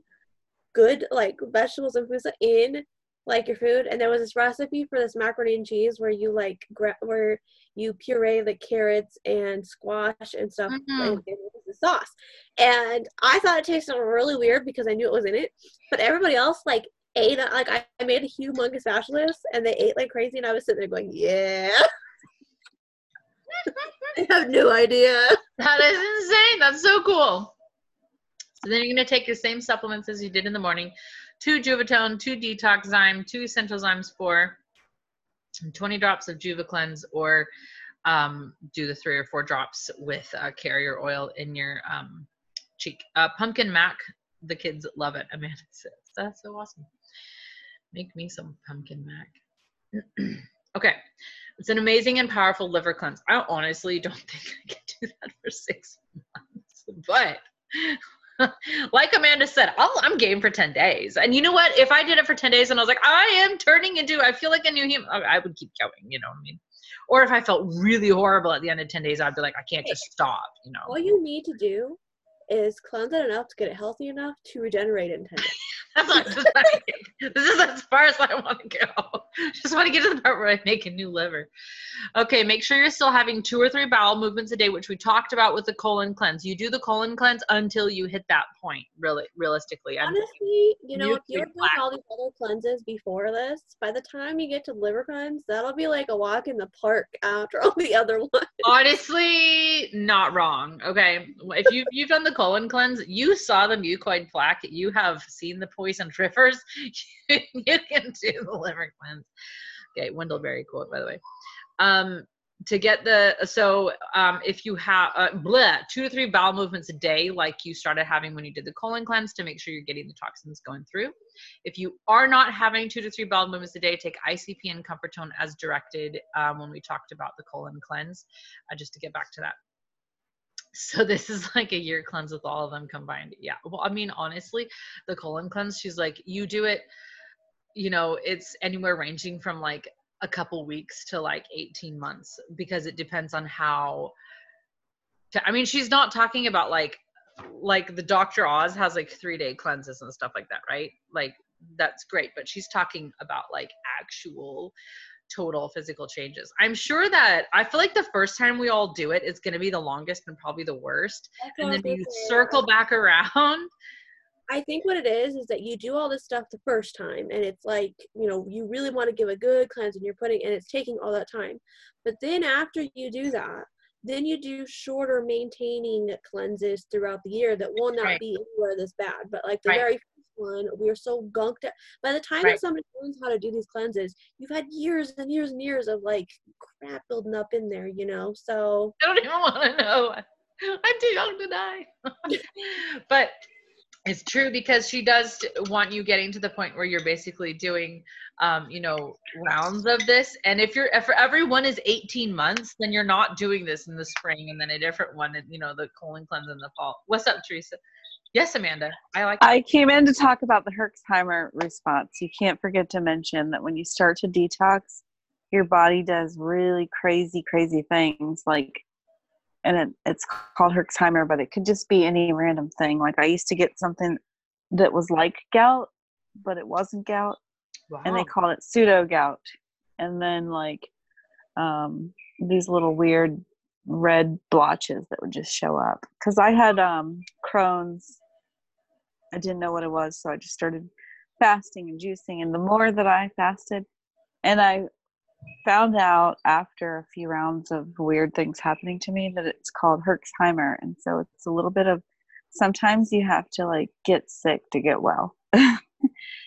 good like vegetables and foods in like your food. And there was this recipe for this macaroni and cheese where you like gra- where you puree the carrots and squash and stuff Mhm. and, and the sauce. And I thought it tasted really weird because I knew it was in it, but everybody else like ate it. Like I, I made a humongous batch of this, and they ate like crazy, and I was sitting there going, "Yeah." I have no idea. That is insane. That's so cool. So then you're going to take your same supplements as you did in the morning two Juvatone, two Detox Zyme, two Essentialzymes-4, 20 drops of Juva Cleanse, or um, do the three or four drops with uh, carrier oil in your um, cheek. Uh, pumpkin Mac, the kids love it. Amanda says, that's so awesome. Make me some pumpkin Mac. okay. It's an amazing and powerful liver cleanse. I honestly don't think I can do that for six months, but like Amanda said, I'll, I'm game for 10 days. And you know what? If I did it for 10 days and I was like, I am turning into, I feel like a new human, I, I would keep going, you know what I mean? Or if I felt really horrible at the end of 10 days, I'd be like, I can't just stop, you know? All you need to do is cleanse it enough to get it healthy enough to regenerate in 10 days. That's not, this is as far as I want to go. Just want to get to the part where I make a new liver. Okay, make sure you're still having two or three bowel movements a day, which we talked about with the colon cleanse. You do the colon cleanse until you hit that point, really, realistically. Honestly, you know, if you're doing all these other cleanses before this, by the time you get to liver cleanse, that'll be like a walk in the park after all the other ones. Honestly, not wrong. Okay, if you you've done the colon cleanse, you saw the mucoid plaque, you have seen the poisoned rivers, you can do the liver cleanse. Okay, Wendell Berry quote, by the way. Um, to get the so um, if you have uh, bleh, two to three bowel movements a day, like you started having when you did the colon cleanse, to make sure you're getting the toxins going through. If you are not having two to three bowel movements a day, take ICP and Comfortone as directed um, when we talked about the colon cleanse. Uh, just to get back to that. So this is like a year cleanse with all of them combined. Yeah. Well, I mean, honestly, the colon cleanse, she's like, you do it, you know, it's anywhere ranging from like a couple weeks to like 18 months because it depends on how to, I mean, she's not talking about like like the Dr. Oz has like 3-day cleanses and stuff like that, right? Like that's great, but she's talking about like actual total physical changes. I'm sure that I feel like the first time we all do it is going to be the longest and probably the worst. And then you circle back around. I think what it is is that you do all this stuff the first time, and it's like you know you really want to give a good cleanse, and you're putting, and it's taking all that time. But then after you do that, then you do shorter maintaining cleanses throughout the year that will not Right. be anywhere this bad. But like the Right. very first one, we are so gunked. By the time Right. that somebody learns how to do these cleanses, you've had years and years and years of like crap building up in there, you know. So I don't even want to know. I'm too young to die. but it's true because she does want you getting to the point where you're basically doing, um, you know, rounds of this. And if you're if for every one is 18 months, then you're not doing this in the spring and then a different one, and you know, the colon cleanse in the fall. What's up, Teresa? Yes, Amanda. I like. I came in to talk about the Herxheimer response. You can't forget to mention that when you start to detox, your body does really crazy, crazy things. Like, and it, it's called Herxheimer, but it could just be any random thing. Like, I used to get something that was like gout, but it wasn't gout, wow. and they called it pseudo gout. And then, like, um, these little weird red blotches that would just show up. Because I had um, Crohn's I didn't know what it was, so I just started fasting and juicing. And the more that I fasted, and I found out after a few rounds of weird things happening to me that it's called Herxheimer. And so it's a little bit of sometimes you have to like get sick to get well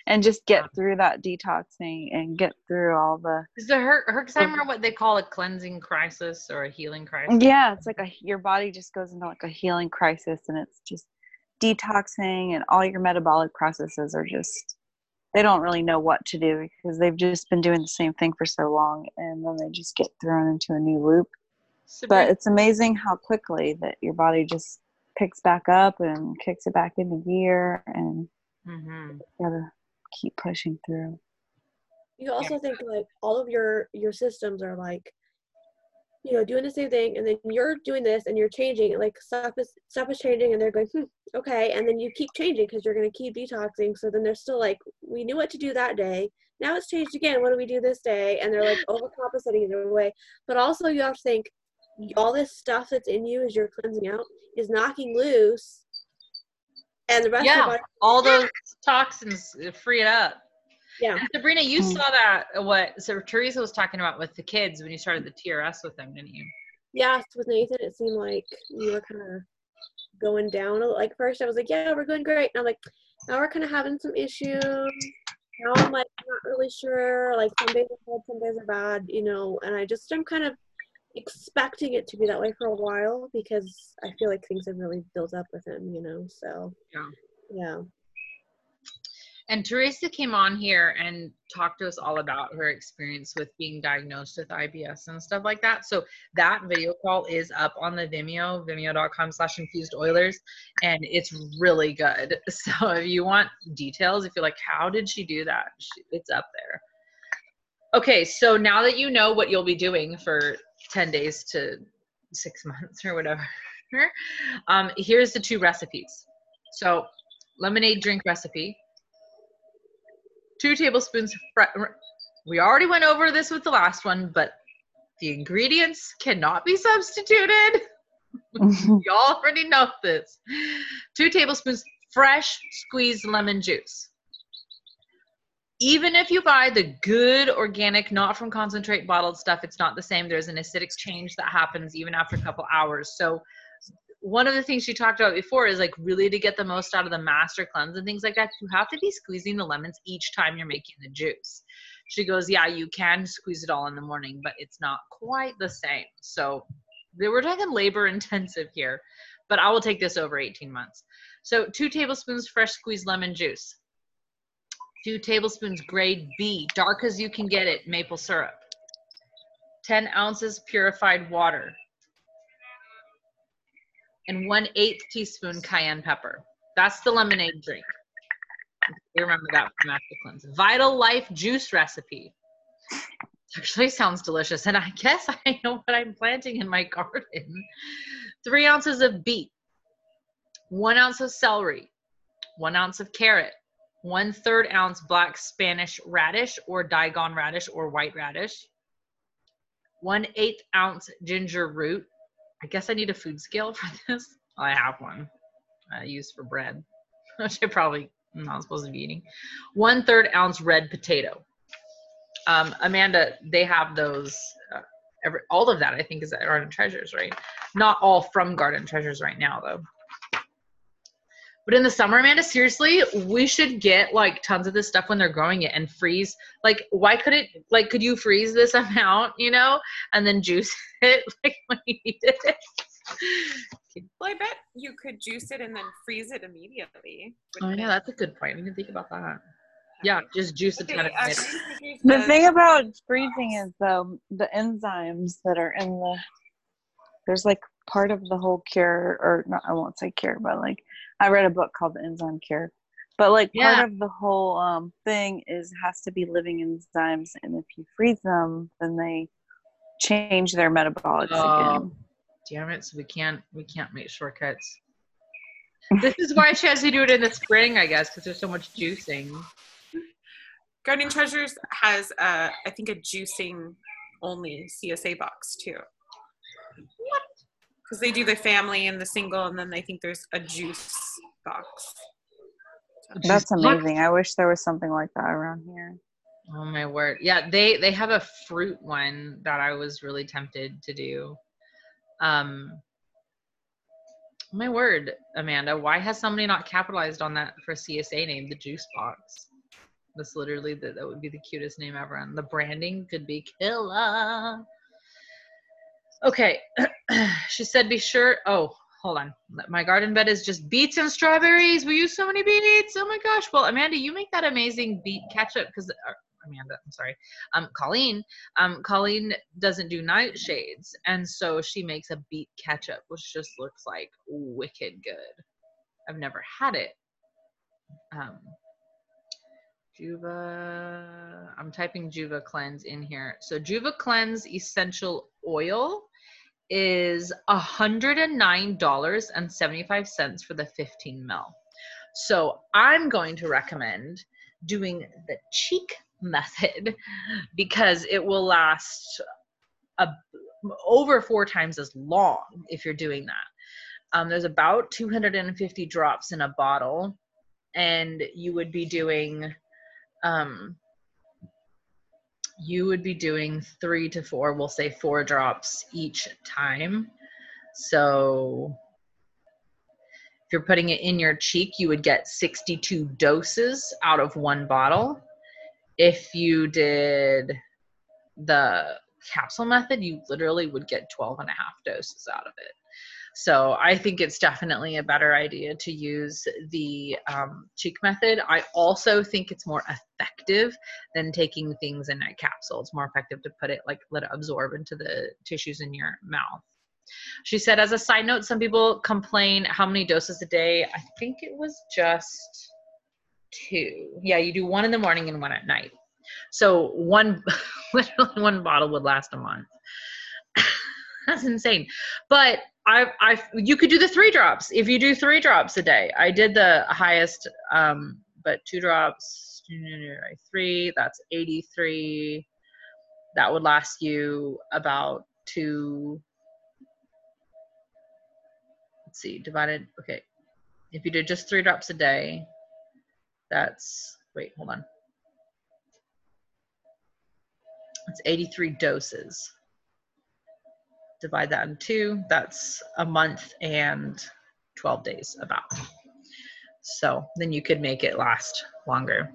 and just get through that detoxing and get through all the is the Her- Herxheimer what they call a cleansing crisis or a healing crisis? yeah it's like a your body just goes into like a healing crisis and it's just detoxing and all your metabolic processes are just they don't really know what to do because they've just been doing the same thing for so long and then they just get thrown into a new loop. But it's amazing how quickly that your body just picks back up and kicks it back into gear and Mhm. you gotta keep pushing through. You also think like all of your your systems are like you know doing the same thing and then you're doing this and you're changing like stuff is stuff is changing and they're going hmm, okay and then you keep changing because you're going to keep detoxing so then they're still like we knew what to do that day now it's changed again what do we do this day and they're like overcompensating in their way but also you have to think all this stuff that's in you as you're cleansing out is knocking loose and the rest of Yeah. body all those toxins uh, free it up. Yeah And Sabrina, you Mm. saw that what so Teresa was talking about with the kids when you started the TRS with them, didn't you? Yes, with Nathan, it seemed like we were kind of going down. Like first, I was like, "Yeah, we're going great." And I'm like, "Now we're kind of having some issues." Now I'm like not really sure. Like some days are good, some days are bad, you know. And I just am kind of expecting it to be that way for a while because I feel like things have really built up with him, you know. So Yeah. yeah, And Teresa came on here and talked to us all about her experience with being diagnosed with IBS and stuff like that. So that video call is up on the Vimeo, vimeo.com slash infused oilers, and it's really good. So if you want details, if you're like, how did she do that? It's up there. Okay, so now that you know what you'll be doing for 10 days to six months or whatever, um, here's the two recipes. So lemonade drink recipe two tablespoons fre- we already went over this with the last one but the ingredients cannot be substituted. Y'all already know this. Two tablespoons fresh squeezed lemon juice. Even if you buy the good organic not from concentrate bottled stuff it's not the same. There's an acidic change that happens even after a couple hours. So one of the things she talked about before is like really to get the most out of the master cleanse and things like that, you have to be squeezing the lemons each time you're making the juice. She goes, Yeah, you can squeeze it all in the morning, but it's not quite the same. So they were talking labor intensive here, but I will take this over 18 months. So two tablespoons fresh squeezed lemon juice, two tablespoons grade B, dark as you can get it, maple syrup, 10 ounces purified water, and one eighth teaspoon cayenne pepper. That's the lemonade drink. You remember that from Master Cleanse. Vital Life juice recipe. Actually sounds delicious, and I guess I know what I'm planting in my garden. Three ounces of beet, one ounce of celery, one ounce of carrot, one third ounce black Spanish radish or daikon radish or white radish, one eighth ounce ginger root. I guess I need a food scale for this. I have one I use for bread, which I probably am not supposed to be eating. One third ounce red potato. Um, Amanda, they have those. Uh, every, all of that I think is at Garden Treasures, right? Not all from Garden Treasures right now, though. But in the summer, Amanda, seriously, we should get like tons of this stuff when they're growing it and freeze. Like, why could it? Like, could you freeze this amount, you know, and then juice it like when you need it? Well, I bet you could juice it and then freeze it immediately. Oh yeah, that's a good point. We didn't think about that. Yeah, just juice a ton of uh, it. The thing about freezing is though the enzymes that are in the there's like part of the whole cure or not I won't say cure, but like I read a book called The Enzyme Cure. But like Yeah. part of the whole um thing is has to be living enzymes and if you freeze them then they change their metabolics Oh, again. damn it! So we can't we can't make shortcuts. This is why she has to do it in the spring, I guess, because there's so much juicing. Gardening Treasures has, uh, I think, a juicing only CSA box too. What? Because they do the family and the single, and then I think there's a juice box. That's amazing. I wish there was something like that around here. Oh my word! Yeah, they they have a fruit one that I was really tempted to do. Um, my word, Amanda, why has somebody not capitalized on that for CSA name, the juice box? That's literally the, that would be the cutest name ever, and the branding could be killer. Okay, she said, "Be sure." Oh, hold on. My garden bed is just beets and strawberries. We use so many beets. Oh my gosh. Well, Amanda, you make that amazing beet ketchup because Amanda, I'm sorry, um, Colleen, um, Colleen doesn't do nightshades, and so she makes a beet ketchup, which just looks like wicked good. I've never had it. Um, Juva, I'm typing Juva Cleanse in here. So Juva Cleanse Essential Oil is $109.75 for the 15 mil. So I'm going to recommend doing the cheek method because it will last a, over four times as long if you're doing that. Um, there's about 250 drops in a bottle, and you would be doing, um, you would be doing three to four, we'll say four drops each time. So if you're putting it in your cheek, you would get 62 doses out of one bottle. If you did the capsule method, you literally would get 12 and a half doses out of it. So I think it's definitely a better idea to use the um, cheek method. I also think it's more effective than taking things in a capsule. It's more effective to put it like let it absorb into the tissues in your mouth. She said, as a side note, some people complain how many doses a day. I think it was just two. Yeah, you do one in the morning and one at night. So one, literally one bottle would last a month. That's insane. But I, I, you could do the three drops if you do three drops a day. I did the highest, um, but two drops, three. That's eighty-three. That would last you about two. Let's see, divided. Okay, if you did just three drops a day, that's wait, hold on. It's 83 doses. Divide that in two, that's a month and 12 days about. So then you could make it last longer.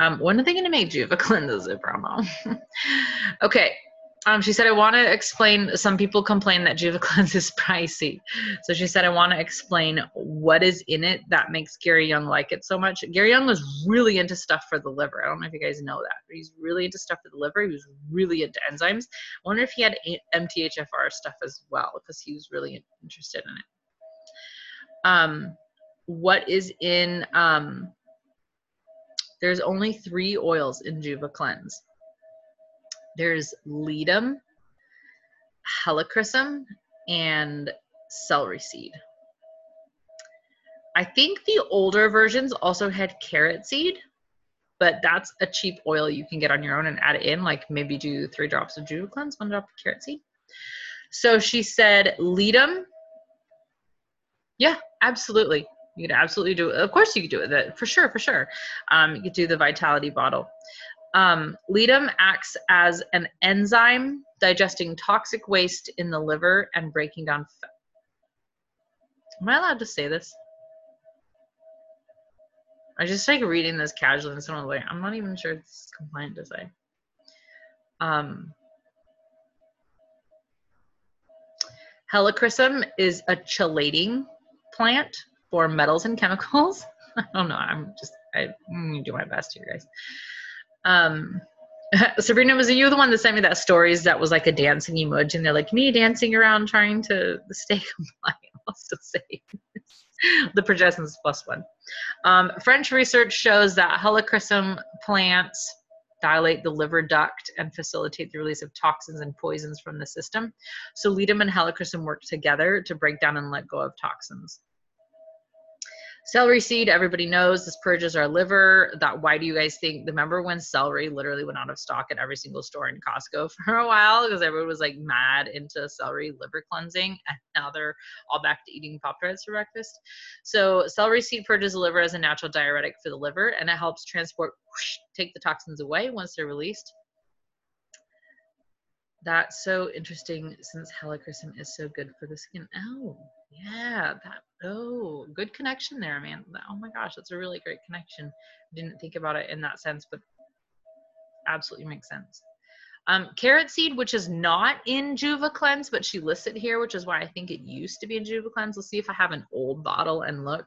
Um, when are they going to make Juva Cleanse a promo? okay. Um, she said, I want to explain. Some people complain that Juva Cleanse is pricey. So she said, I want to explain what is in it that makes Gary Young like it so much. Gary Young was really into stuff for the liver. I don't know if you guys know that. He's really into stuff for the liver. He was really into enzymes. I wonder if he had MTHFR stuff as well because he was really interested in it. Um, what is in um, there's only three oils in Juva Cleanse. There's ledum, helichrysum, and celery seed. I think the older versions also had carrot seed. but that's a cheap oil you can get on your own and add it in, like maybe do three drops of Juva Cleanse, one drop of carrot seed. So she said, lead them. Yeah, absolutely. You could absolutely do it. Of course, you could do it. For sure, for sure. Um, you could do the Vitality bottle. Um, Ledum acts as an enzyme digesting toxic waste in the liver and breaking down fat. Am I allowed to say this? I just like reading this casually and someone like, I'm not even sure it's compliant to say. Um, Helichrysum is a chelating plant for metals and chemicals. I don't know. I'm just I, I'm gonna do my best here, guys. Um, Sabrina, was you the one that sent me that stories that was like a dancing emoji, and they're like me dancing around trying to stay compliant? Still say the progestins plus one. Um, French research shows that helichrysum plants dilate the liver duct and facilitate the release of toxins and poisons from the system. So Ledum and helichrysum work together to break down and let go of toxins. Celery seed, everybody knows this purges our liver. That why do you guys think? Remember when celery literally went out of stock at every single store in Costco for a while because everyone was like mad into celery liver cleansing, and now they're all back to eating pop tarts for breakfast. So celery seed purges the liver as a natural diuretic for the liver, and it helps transport, whoosh, take the toxins away once they're released. That's so interesting since helichrysum is so good for the skin. Oh, yeah, that oh, good connection there, man. Oh my gosh, that's a really great connection. Didn't think about it in that sense, but absolutely makes sense. Um, carrot seed, which is not in Juva Cleanse, but she lists it here, which is why I think it used to be in Juva Cleanse. Let's see if I have an old bottle and look.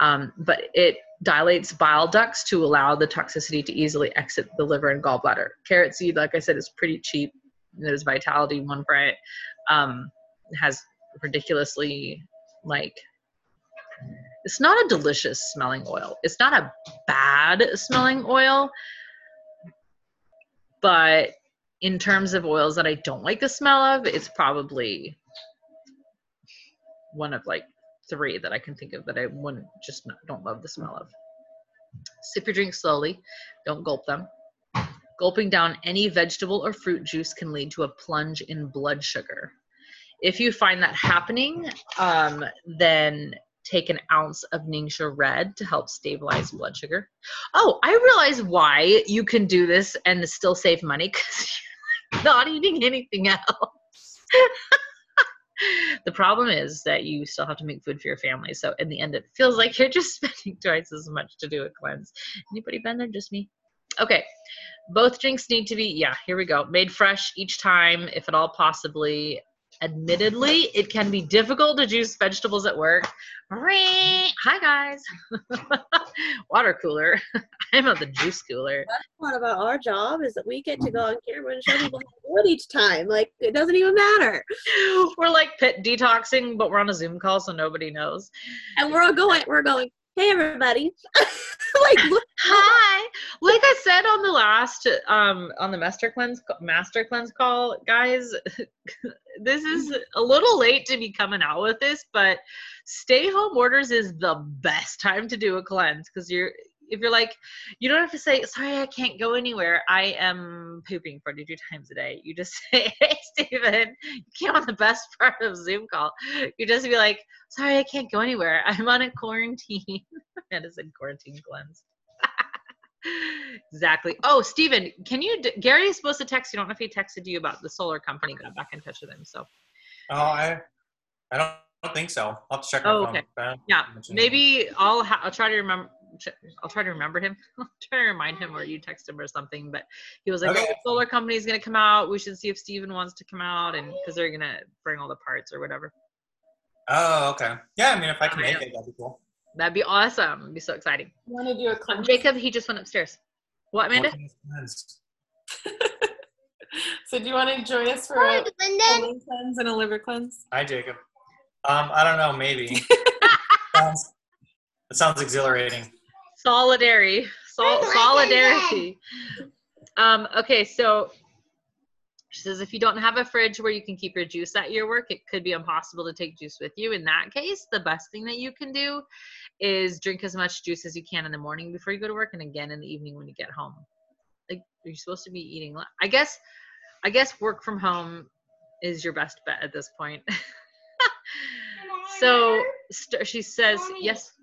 Um, but it dilates bile ducts to allow the toxicity to easily exit the liver and gallbladder. Carrot seed, like I said, is pretty cheap. There's Vitality one for. Um, has ridiculously like it's not a delicious smelling oil. It's not a bad smelling oil, but in terms of oils that I don't like the smell of, it's probably one of like three that I can think of that I wouldn't just not, don't love the smell of. Sip your drink slowly, don't gulp them. Gulping down any vegetable or fruit juice can lead to a plunge in blood sugar. If you find that happening, um, then take an ounce of Ningxia Red to help stabilize blood sugar. Oh, I realize why you can do this and still save money because you're not eating anything else. the problem is that you still have to make food for your family. So in the end, it feels like you're just spending twice as much to do a cleanse. Anybody been there? Just me. Okay. Both drinks need to be, yeah, here we go. Made fresh each time, if at all possibly. Admittedly, it can be difficult to juice vegetables at work. Hi, guys. Water cooler. I'm at the juice cooler. That's part about our job is that we get to go on camera and show people how to do it each time. Like it doesn't even matter. We're like pit detoxing, but we're on a Zoom call, so nobody knows. And we're all going, we're going, hey everybody. like look Hi. Like I said on the last um on the master cleanse master cleanse call, guys, this is a little late to be coming out with this, but stay home orders is the best time to do a cleanse because you're if you're like you don't have to say sorry i can't go anywhere. I am pooping 42 times a day. You just say hey Stephen, you came on the best part of zoom call. You just be like sorry i can't go anywhere. I'm on a quarantine. Medicine quarantine cleanse. Exactly. Oh Stephen, can you gary is supposed to text you I don't know if he texted you about the solar company got back in touch with him so. Oh, I, I don't, I don't think so. I'll have to check Oh, okay. but I don't yeah maybe i'll ha- i'll try to remember I'll try to remember him. I'll try to remind him or you text him or something. But he was like, Okay. "Oh, the solar company is gonna come out. We should see if Steven wants to come out, and because they're gonna bring all the parts or whatever. Oh, okay. Yeah, I mean, if I can Oh, make yeah. it, that'd be cool. That'd be awesome. It'd be so exciting. You want to do a cleanse? Jacob, he just went upstairs. What, Amanda? What kind of cleanse? so do you want to join us for Hi, a Lyndon. colon cleanse and a liver cleanse? Hi, Jacob. Um, I don't know. Maybe. sounds, that sounds exhilarating. Solidary. Sol- solidarity. Um, okay, so She says if you don't have a fridge where you can keep your juice at your work, it could be impossible to take juice with you. In that case, the best thing that you can do is drink as much juice as you can in the morning before you go to work and again in the evening when you get home. Like you're supposed to be eating I guess I guess work from home is your best bet at this point. so st- she says, Mommy. yes, No, what's this?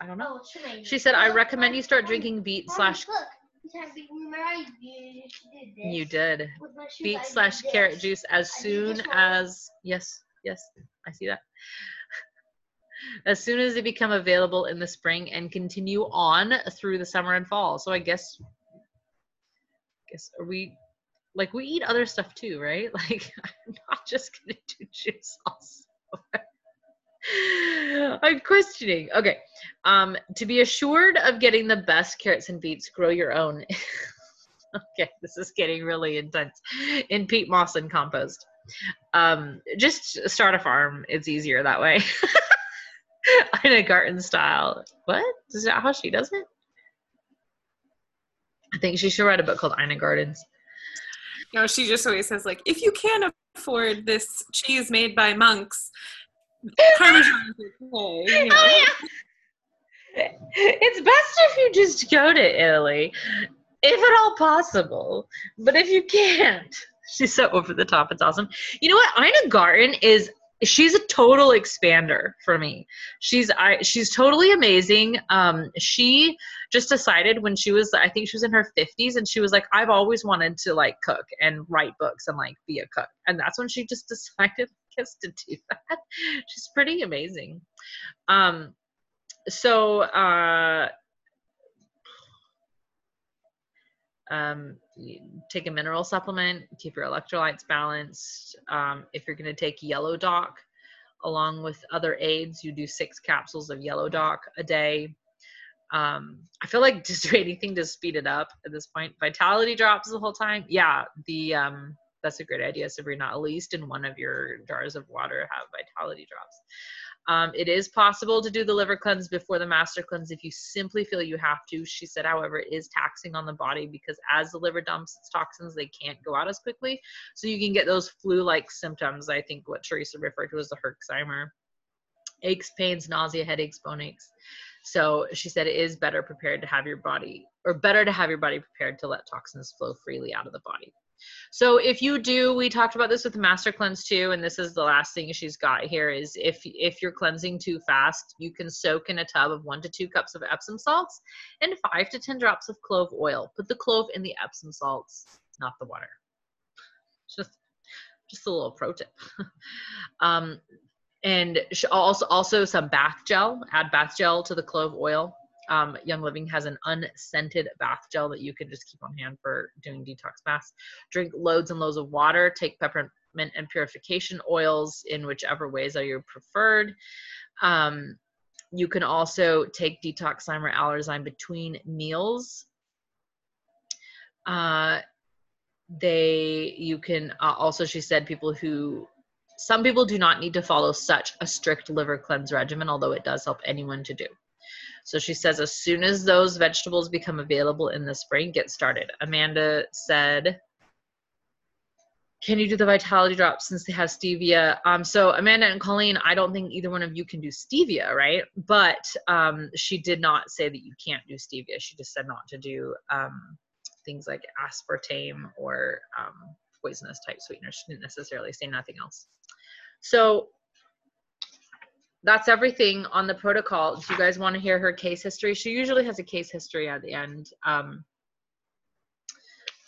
I don't know. Oh. She said, I recommend you start drinking beet slash. Look, this has big- remember I did this You did. with my shoes, I Beet slash carrot juice as soon as. Yes, yes, I see that. As soon as they become available in the spring and continue on through the summer and fall. So I guess, guess are we like we eat other stuff too, right? Like I'm not just gonna do juice also. I'm questioning. Okay. Um, to be assured of getting the best carrots and beets, grow your own. okay, this is getting really intense. In peat moss and compost. Um, just start a farm. It's easier that way. In a garden style. What? Is that how she does it? I think she should write a book called Ina Gardens. No, she just always says like, if you can't afford this cheese made by monks, Parmesan okay. Oh, yeah. It's best if you just go to Italy, if at all possible. But if you can't, she's so over the top. It's awesome. You know what? Ina Garten is she's a total expander for me. She's I she's totally amazing. Um, she just decided when she was I think she was in her 50s and she was like I've always wanted to like cook and write books and like be a cook. And that's when she just decided I guess to do that. She's pretty amazing. Um so uh um take a mineral supplement keep your electrolytes balanced um, if you're going to take yellow dock along with other aids you do six capsules of yellow dock a day um, i feel like just do anything to speed it up at this point vitality drops the whole time yeah the um, that's a great idea sabrina at least in one of your jars of water have vitality drops um, it is possible to do the liver cleanse before the master cleanse if you simply feel you have to. She said, however, it is taxing on the body because as the liver dumps its toxins, they can't go out as quickly. So you can get those flu like symptoms, I think what Teresa referred to as the Herxheimer aches, pains, nausea, headaches, bone aches. So she said it is better prepared to have your body, or better to have your body prepared to let toxins flow freely out of the body. So if you do, we talked about this with the master cleanse too, and this is the last thing she's got here is if if you're cleansing too fast, you can soak in a tub of one to two cups of Epsom salts and five to ten drops of clove oil. Put the clove in the Epsom salts, not the water. Just just a little pro tip. um, and also also some bath gel. Add bath gel to the clove oil um, Young Living has an unscented bath gel that you can just keep on hand for doing detox baths. Drink loads and loads of water. Take peppermint and purification oils in whichever ways are your preferred. Um, you can also take Detoxzyme or Allerzyme between meals. Uh, they, you can uh, also, she said, people who some people do not need to follow such a strict liver cleanse regimen, although it does help anyone to do. So she says, as soon as those vegetables become available in the spring, get started. Amanda said, can you do the vitality drop since they have stevia? Um, so Amanda and Colleen, I don't think either one of you can do stevia, right? But um, she did not say that you can't do stevia. She just said not to do um, things like aspartame or um, poisonous type sweeteners. She didn't necessarily say nothing else. So that's everything on the protocol. Do you guys want to hear her case history? She usually has a case history at the end. Um,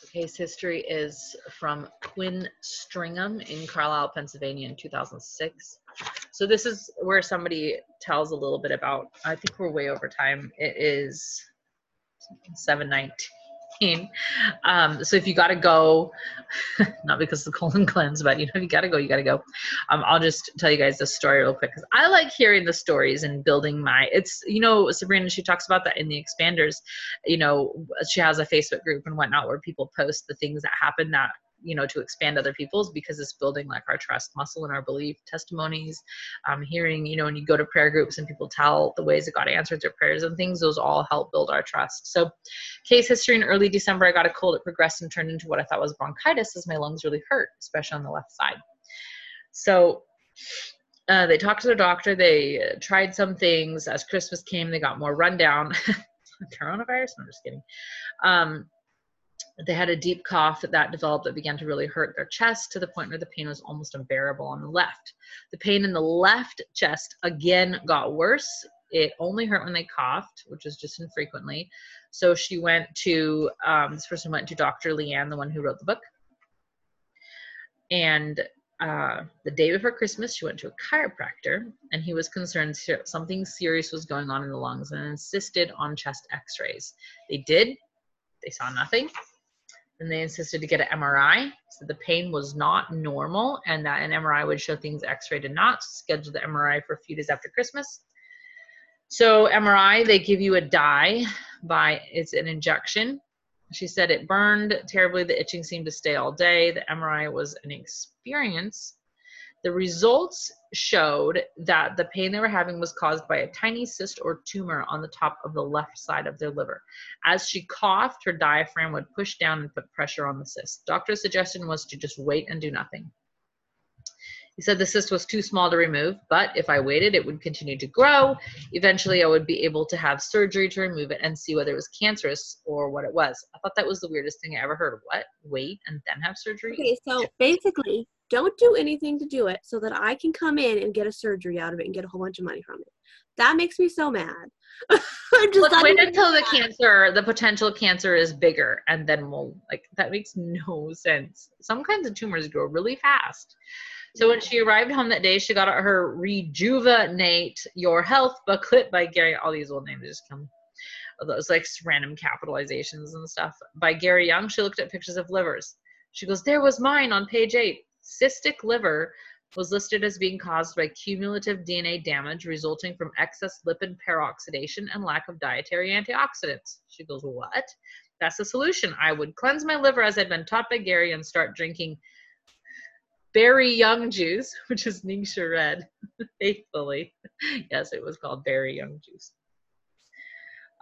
the case history is from Quinn Stringham in Carlisle, Pennsylvania in 2006. So this is where somebody tells a little bit about, I think we're way over time. It is 719. Um, so if you got to go, not because of the colon cleanse, but you know, if you got to go, you got to go. Um, I'll just tell you guys the story real quick because I like hearing the stories and building my. It's you know Sabrina she talks about that in the expanders. You know she has a Facebook group and whatnot where people post the things that happen that you know to expand other people's because it's building like our trust muscle and our belief testimonies. Um, hearing you know when you go to prayer groups and people tell the ways that god answered their prayers and things those all help build our trust. So case history in early december i got a cold. It progressed and turned into what i thought was bronchitis as my lungs really hurt especially on the left side. So uh, they talked to their doctor. They uh, tried some things. As christmas came they got more rundown. Coronavirus? I'm just kidding. Um, they had a deep cough that developed that began to really hurt their chest to the point where the pain was almost unbearable on the left. The pain in the left chest again got worse. It only hurt when they coughed, which was just infrequently. So she went to, um, this person went to Dr. Leanne, the one who wrote the book. And uh, the day before Christmas, she went to a chiropractor, and he was concerned something serious was going on in the lungs and insisted on chest x rays. They did, they saw nothing and they insisted to get an MRI. So the pain was not normal, and that an MRI would show things X-ray did not. Scheduled the MRI for a few days after Christmas. So MRI, they give you a dye by it's an injection. She said it burned terribly. The itching seemed to stay all day. The MRI was an experience. The results showed that the pain they were having was caused by a tiny cyst or tumor on the top of the left side of their liver. As she coughed, her diaphragm would push down and put pressure on the cyst. Doctor's suggestion was to just wait and do nothing. He said the cyst was too small to remove, but if I waited, it would continue to grow. Eventually, I would be able to have surgery to remove it and see whether it was cancerous or what it was. I thought that was the weirdest thing I ever heard. What? Wait and then have surgery? Okay, so basically, don't do anything to do it so that I can come in and get a surgery out of it and get a whole bunch of money from it. That makes me so mad. I'm just Let's wait until the cancer, the potential cancer is bigger, and then we'll like that makes no sense. Some kinds of tumors grow really fast. So when she arrived home that day, she got her Rejuvenate Your Health booklet by Gary. All these old names just come those like random capitalizations and stuff by Gary Young. She looked at pictures of livers. She goes, There was mine on page eight. Cystic liver was listed as being caused by cumulative DNA damage resulting from excess lipid peroxidation and lack of dietary antioxidants. She goes, What? That's the solution. I would cleanse my liver as I'd been taught by Gary and start drinking berry young juice, which is Ningxia Red, faithfully. yes, it was called berry young juice.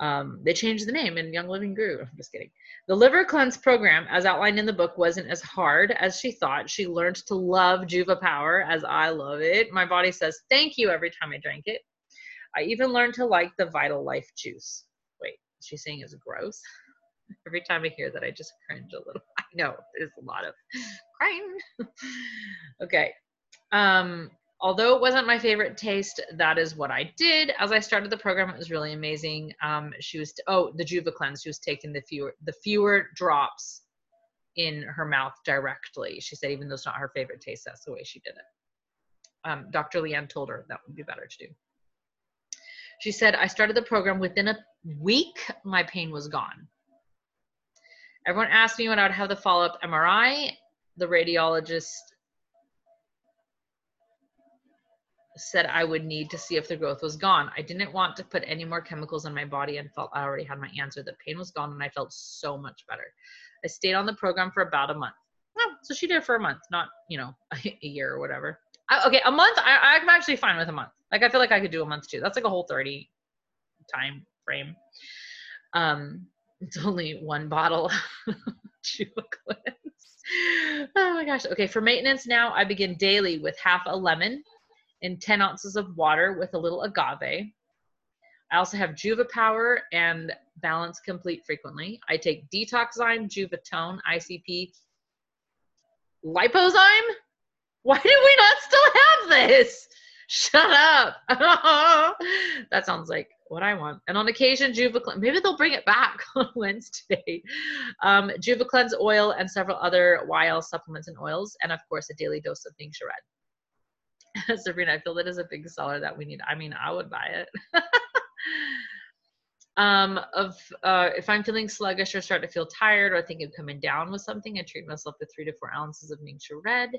Um, they changed the name and Young Living grew. I'm just kidding. The liver cleanse program, as outlined in the book, wasn't as hard as she thought. She learned to love Juva Power as I love it. My body says thank you every time I drink it. I even learned to like the Vital Life juice. Wait, she's saying it's gross? Every time I hear that, I just cringe a little. I know there's a lot of crying. okay. Um, although it wasn't my favorite taste, that is what I did. As I started the program, it was really amazing. Um, she was oh the Juva cleanse. She was taking the fewer the fewer drops in her mouth directly. She said even though it's not her favorite taste, that's the way she did it. Um, Dr. Leanne told her that would be better to do. She said I started the program within a week. My pain was gone. Everyone asked me when I would have the follow up MRI. The radiologist said I would need to see if the growth was gone. I didn't want to put any more chemicals in my body and felt I already had my answer. The pain was gone and I felt so much better. I stayed on the program for about a month. Oh, so she did it for a month, not, you know, a year or whatever. I, okay, a month, I, I'm actually fine with a month. Like, I feel like I could do a month too. That's like a whole 30 time frame. Um, it's only one bottle. oh my gosh. Okay, for maintenance now, I begin daily with half a lemon in 10 ounces of water with a little agave. I also have Juva Power and Balance Complete frequently. I take Detoxzyme, JuvaTone, ICP, Lipozyme. Why do we not still have this? Shut up. that sounds like what I want. And on occasion, Juva maybe they'll bring it back on Wednesday. Um, Juva Cleanse oil and several other YL supplements and oils, and of course, a daily dose of Ningxia Red. Sabrina, I feel that is a big seller that we need. I mean, I would buy it. um, of uh, if I'm feeling sluggish or start to feel tired or think of coming down with something, I treat myself with three to four ounces of Ningxia Red.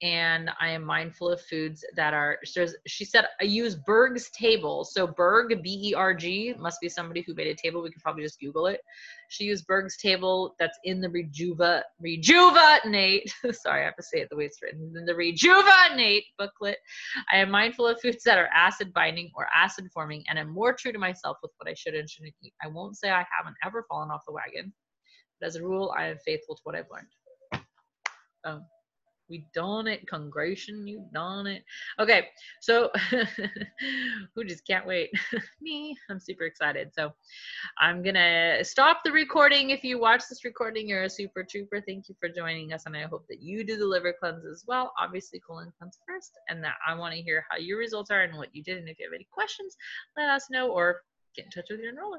And I am mindful of foods that are. She said I use Berg's table. So Berg B E R G must be somebody who made a table. We could probably just Google it. She used Berg's table that's in the Rejuva Rejuvenate. Sorry, I have to say it the way it's written. In the Rejuvenate booklet, I am mindful of foods that are acid binding or acid forming, and am more true to myself with what I should and shouldn't eat. I won't say I haven't ever fallen off the wagon, but as a rule, I am faithful to what I've learned. Oh, we done it. congregation. you done it. Okay, so who just can't wait? Me, I'm super excited. So I'm gonna stop the recording. If you watch this recording, you're a super trooper. Thank you for joining us, and I hope that you do the liver cleanse as well. Obviously, colon cleanse first, and that I want to hear how your results are and what you did. And if you have any questions, let us know or get in touch with your enroller.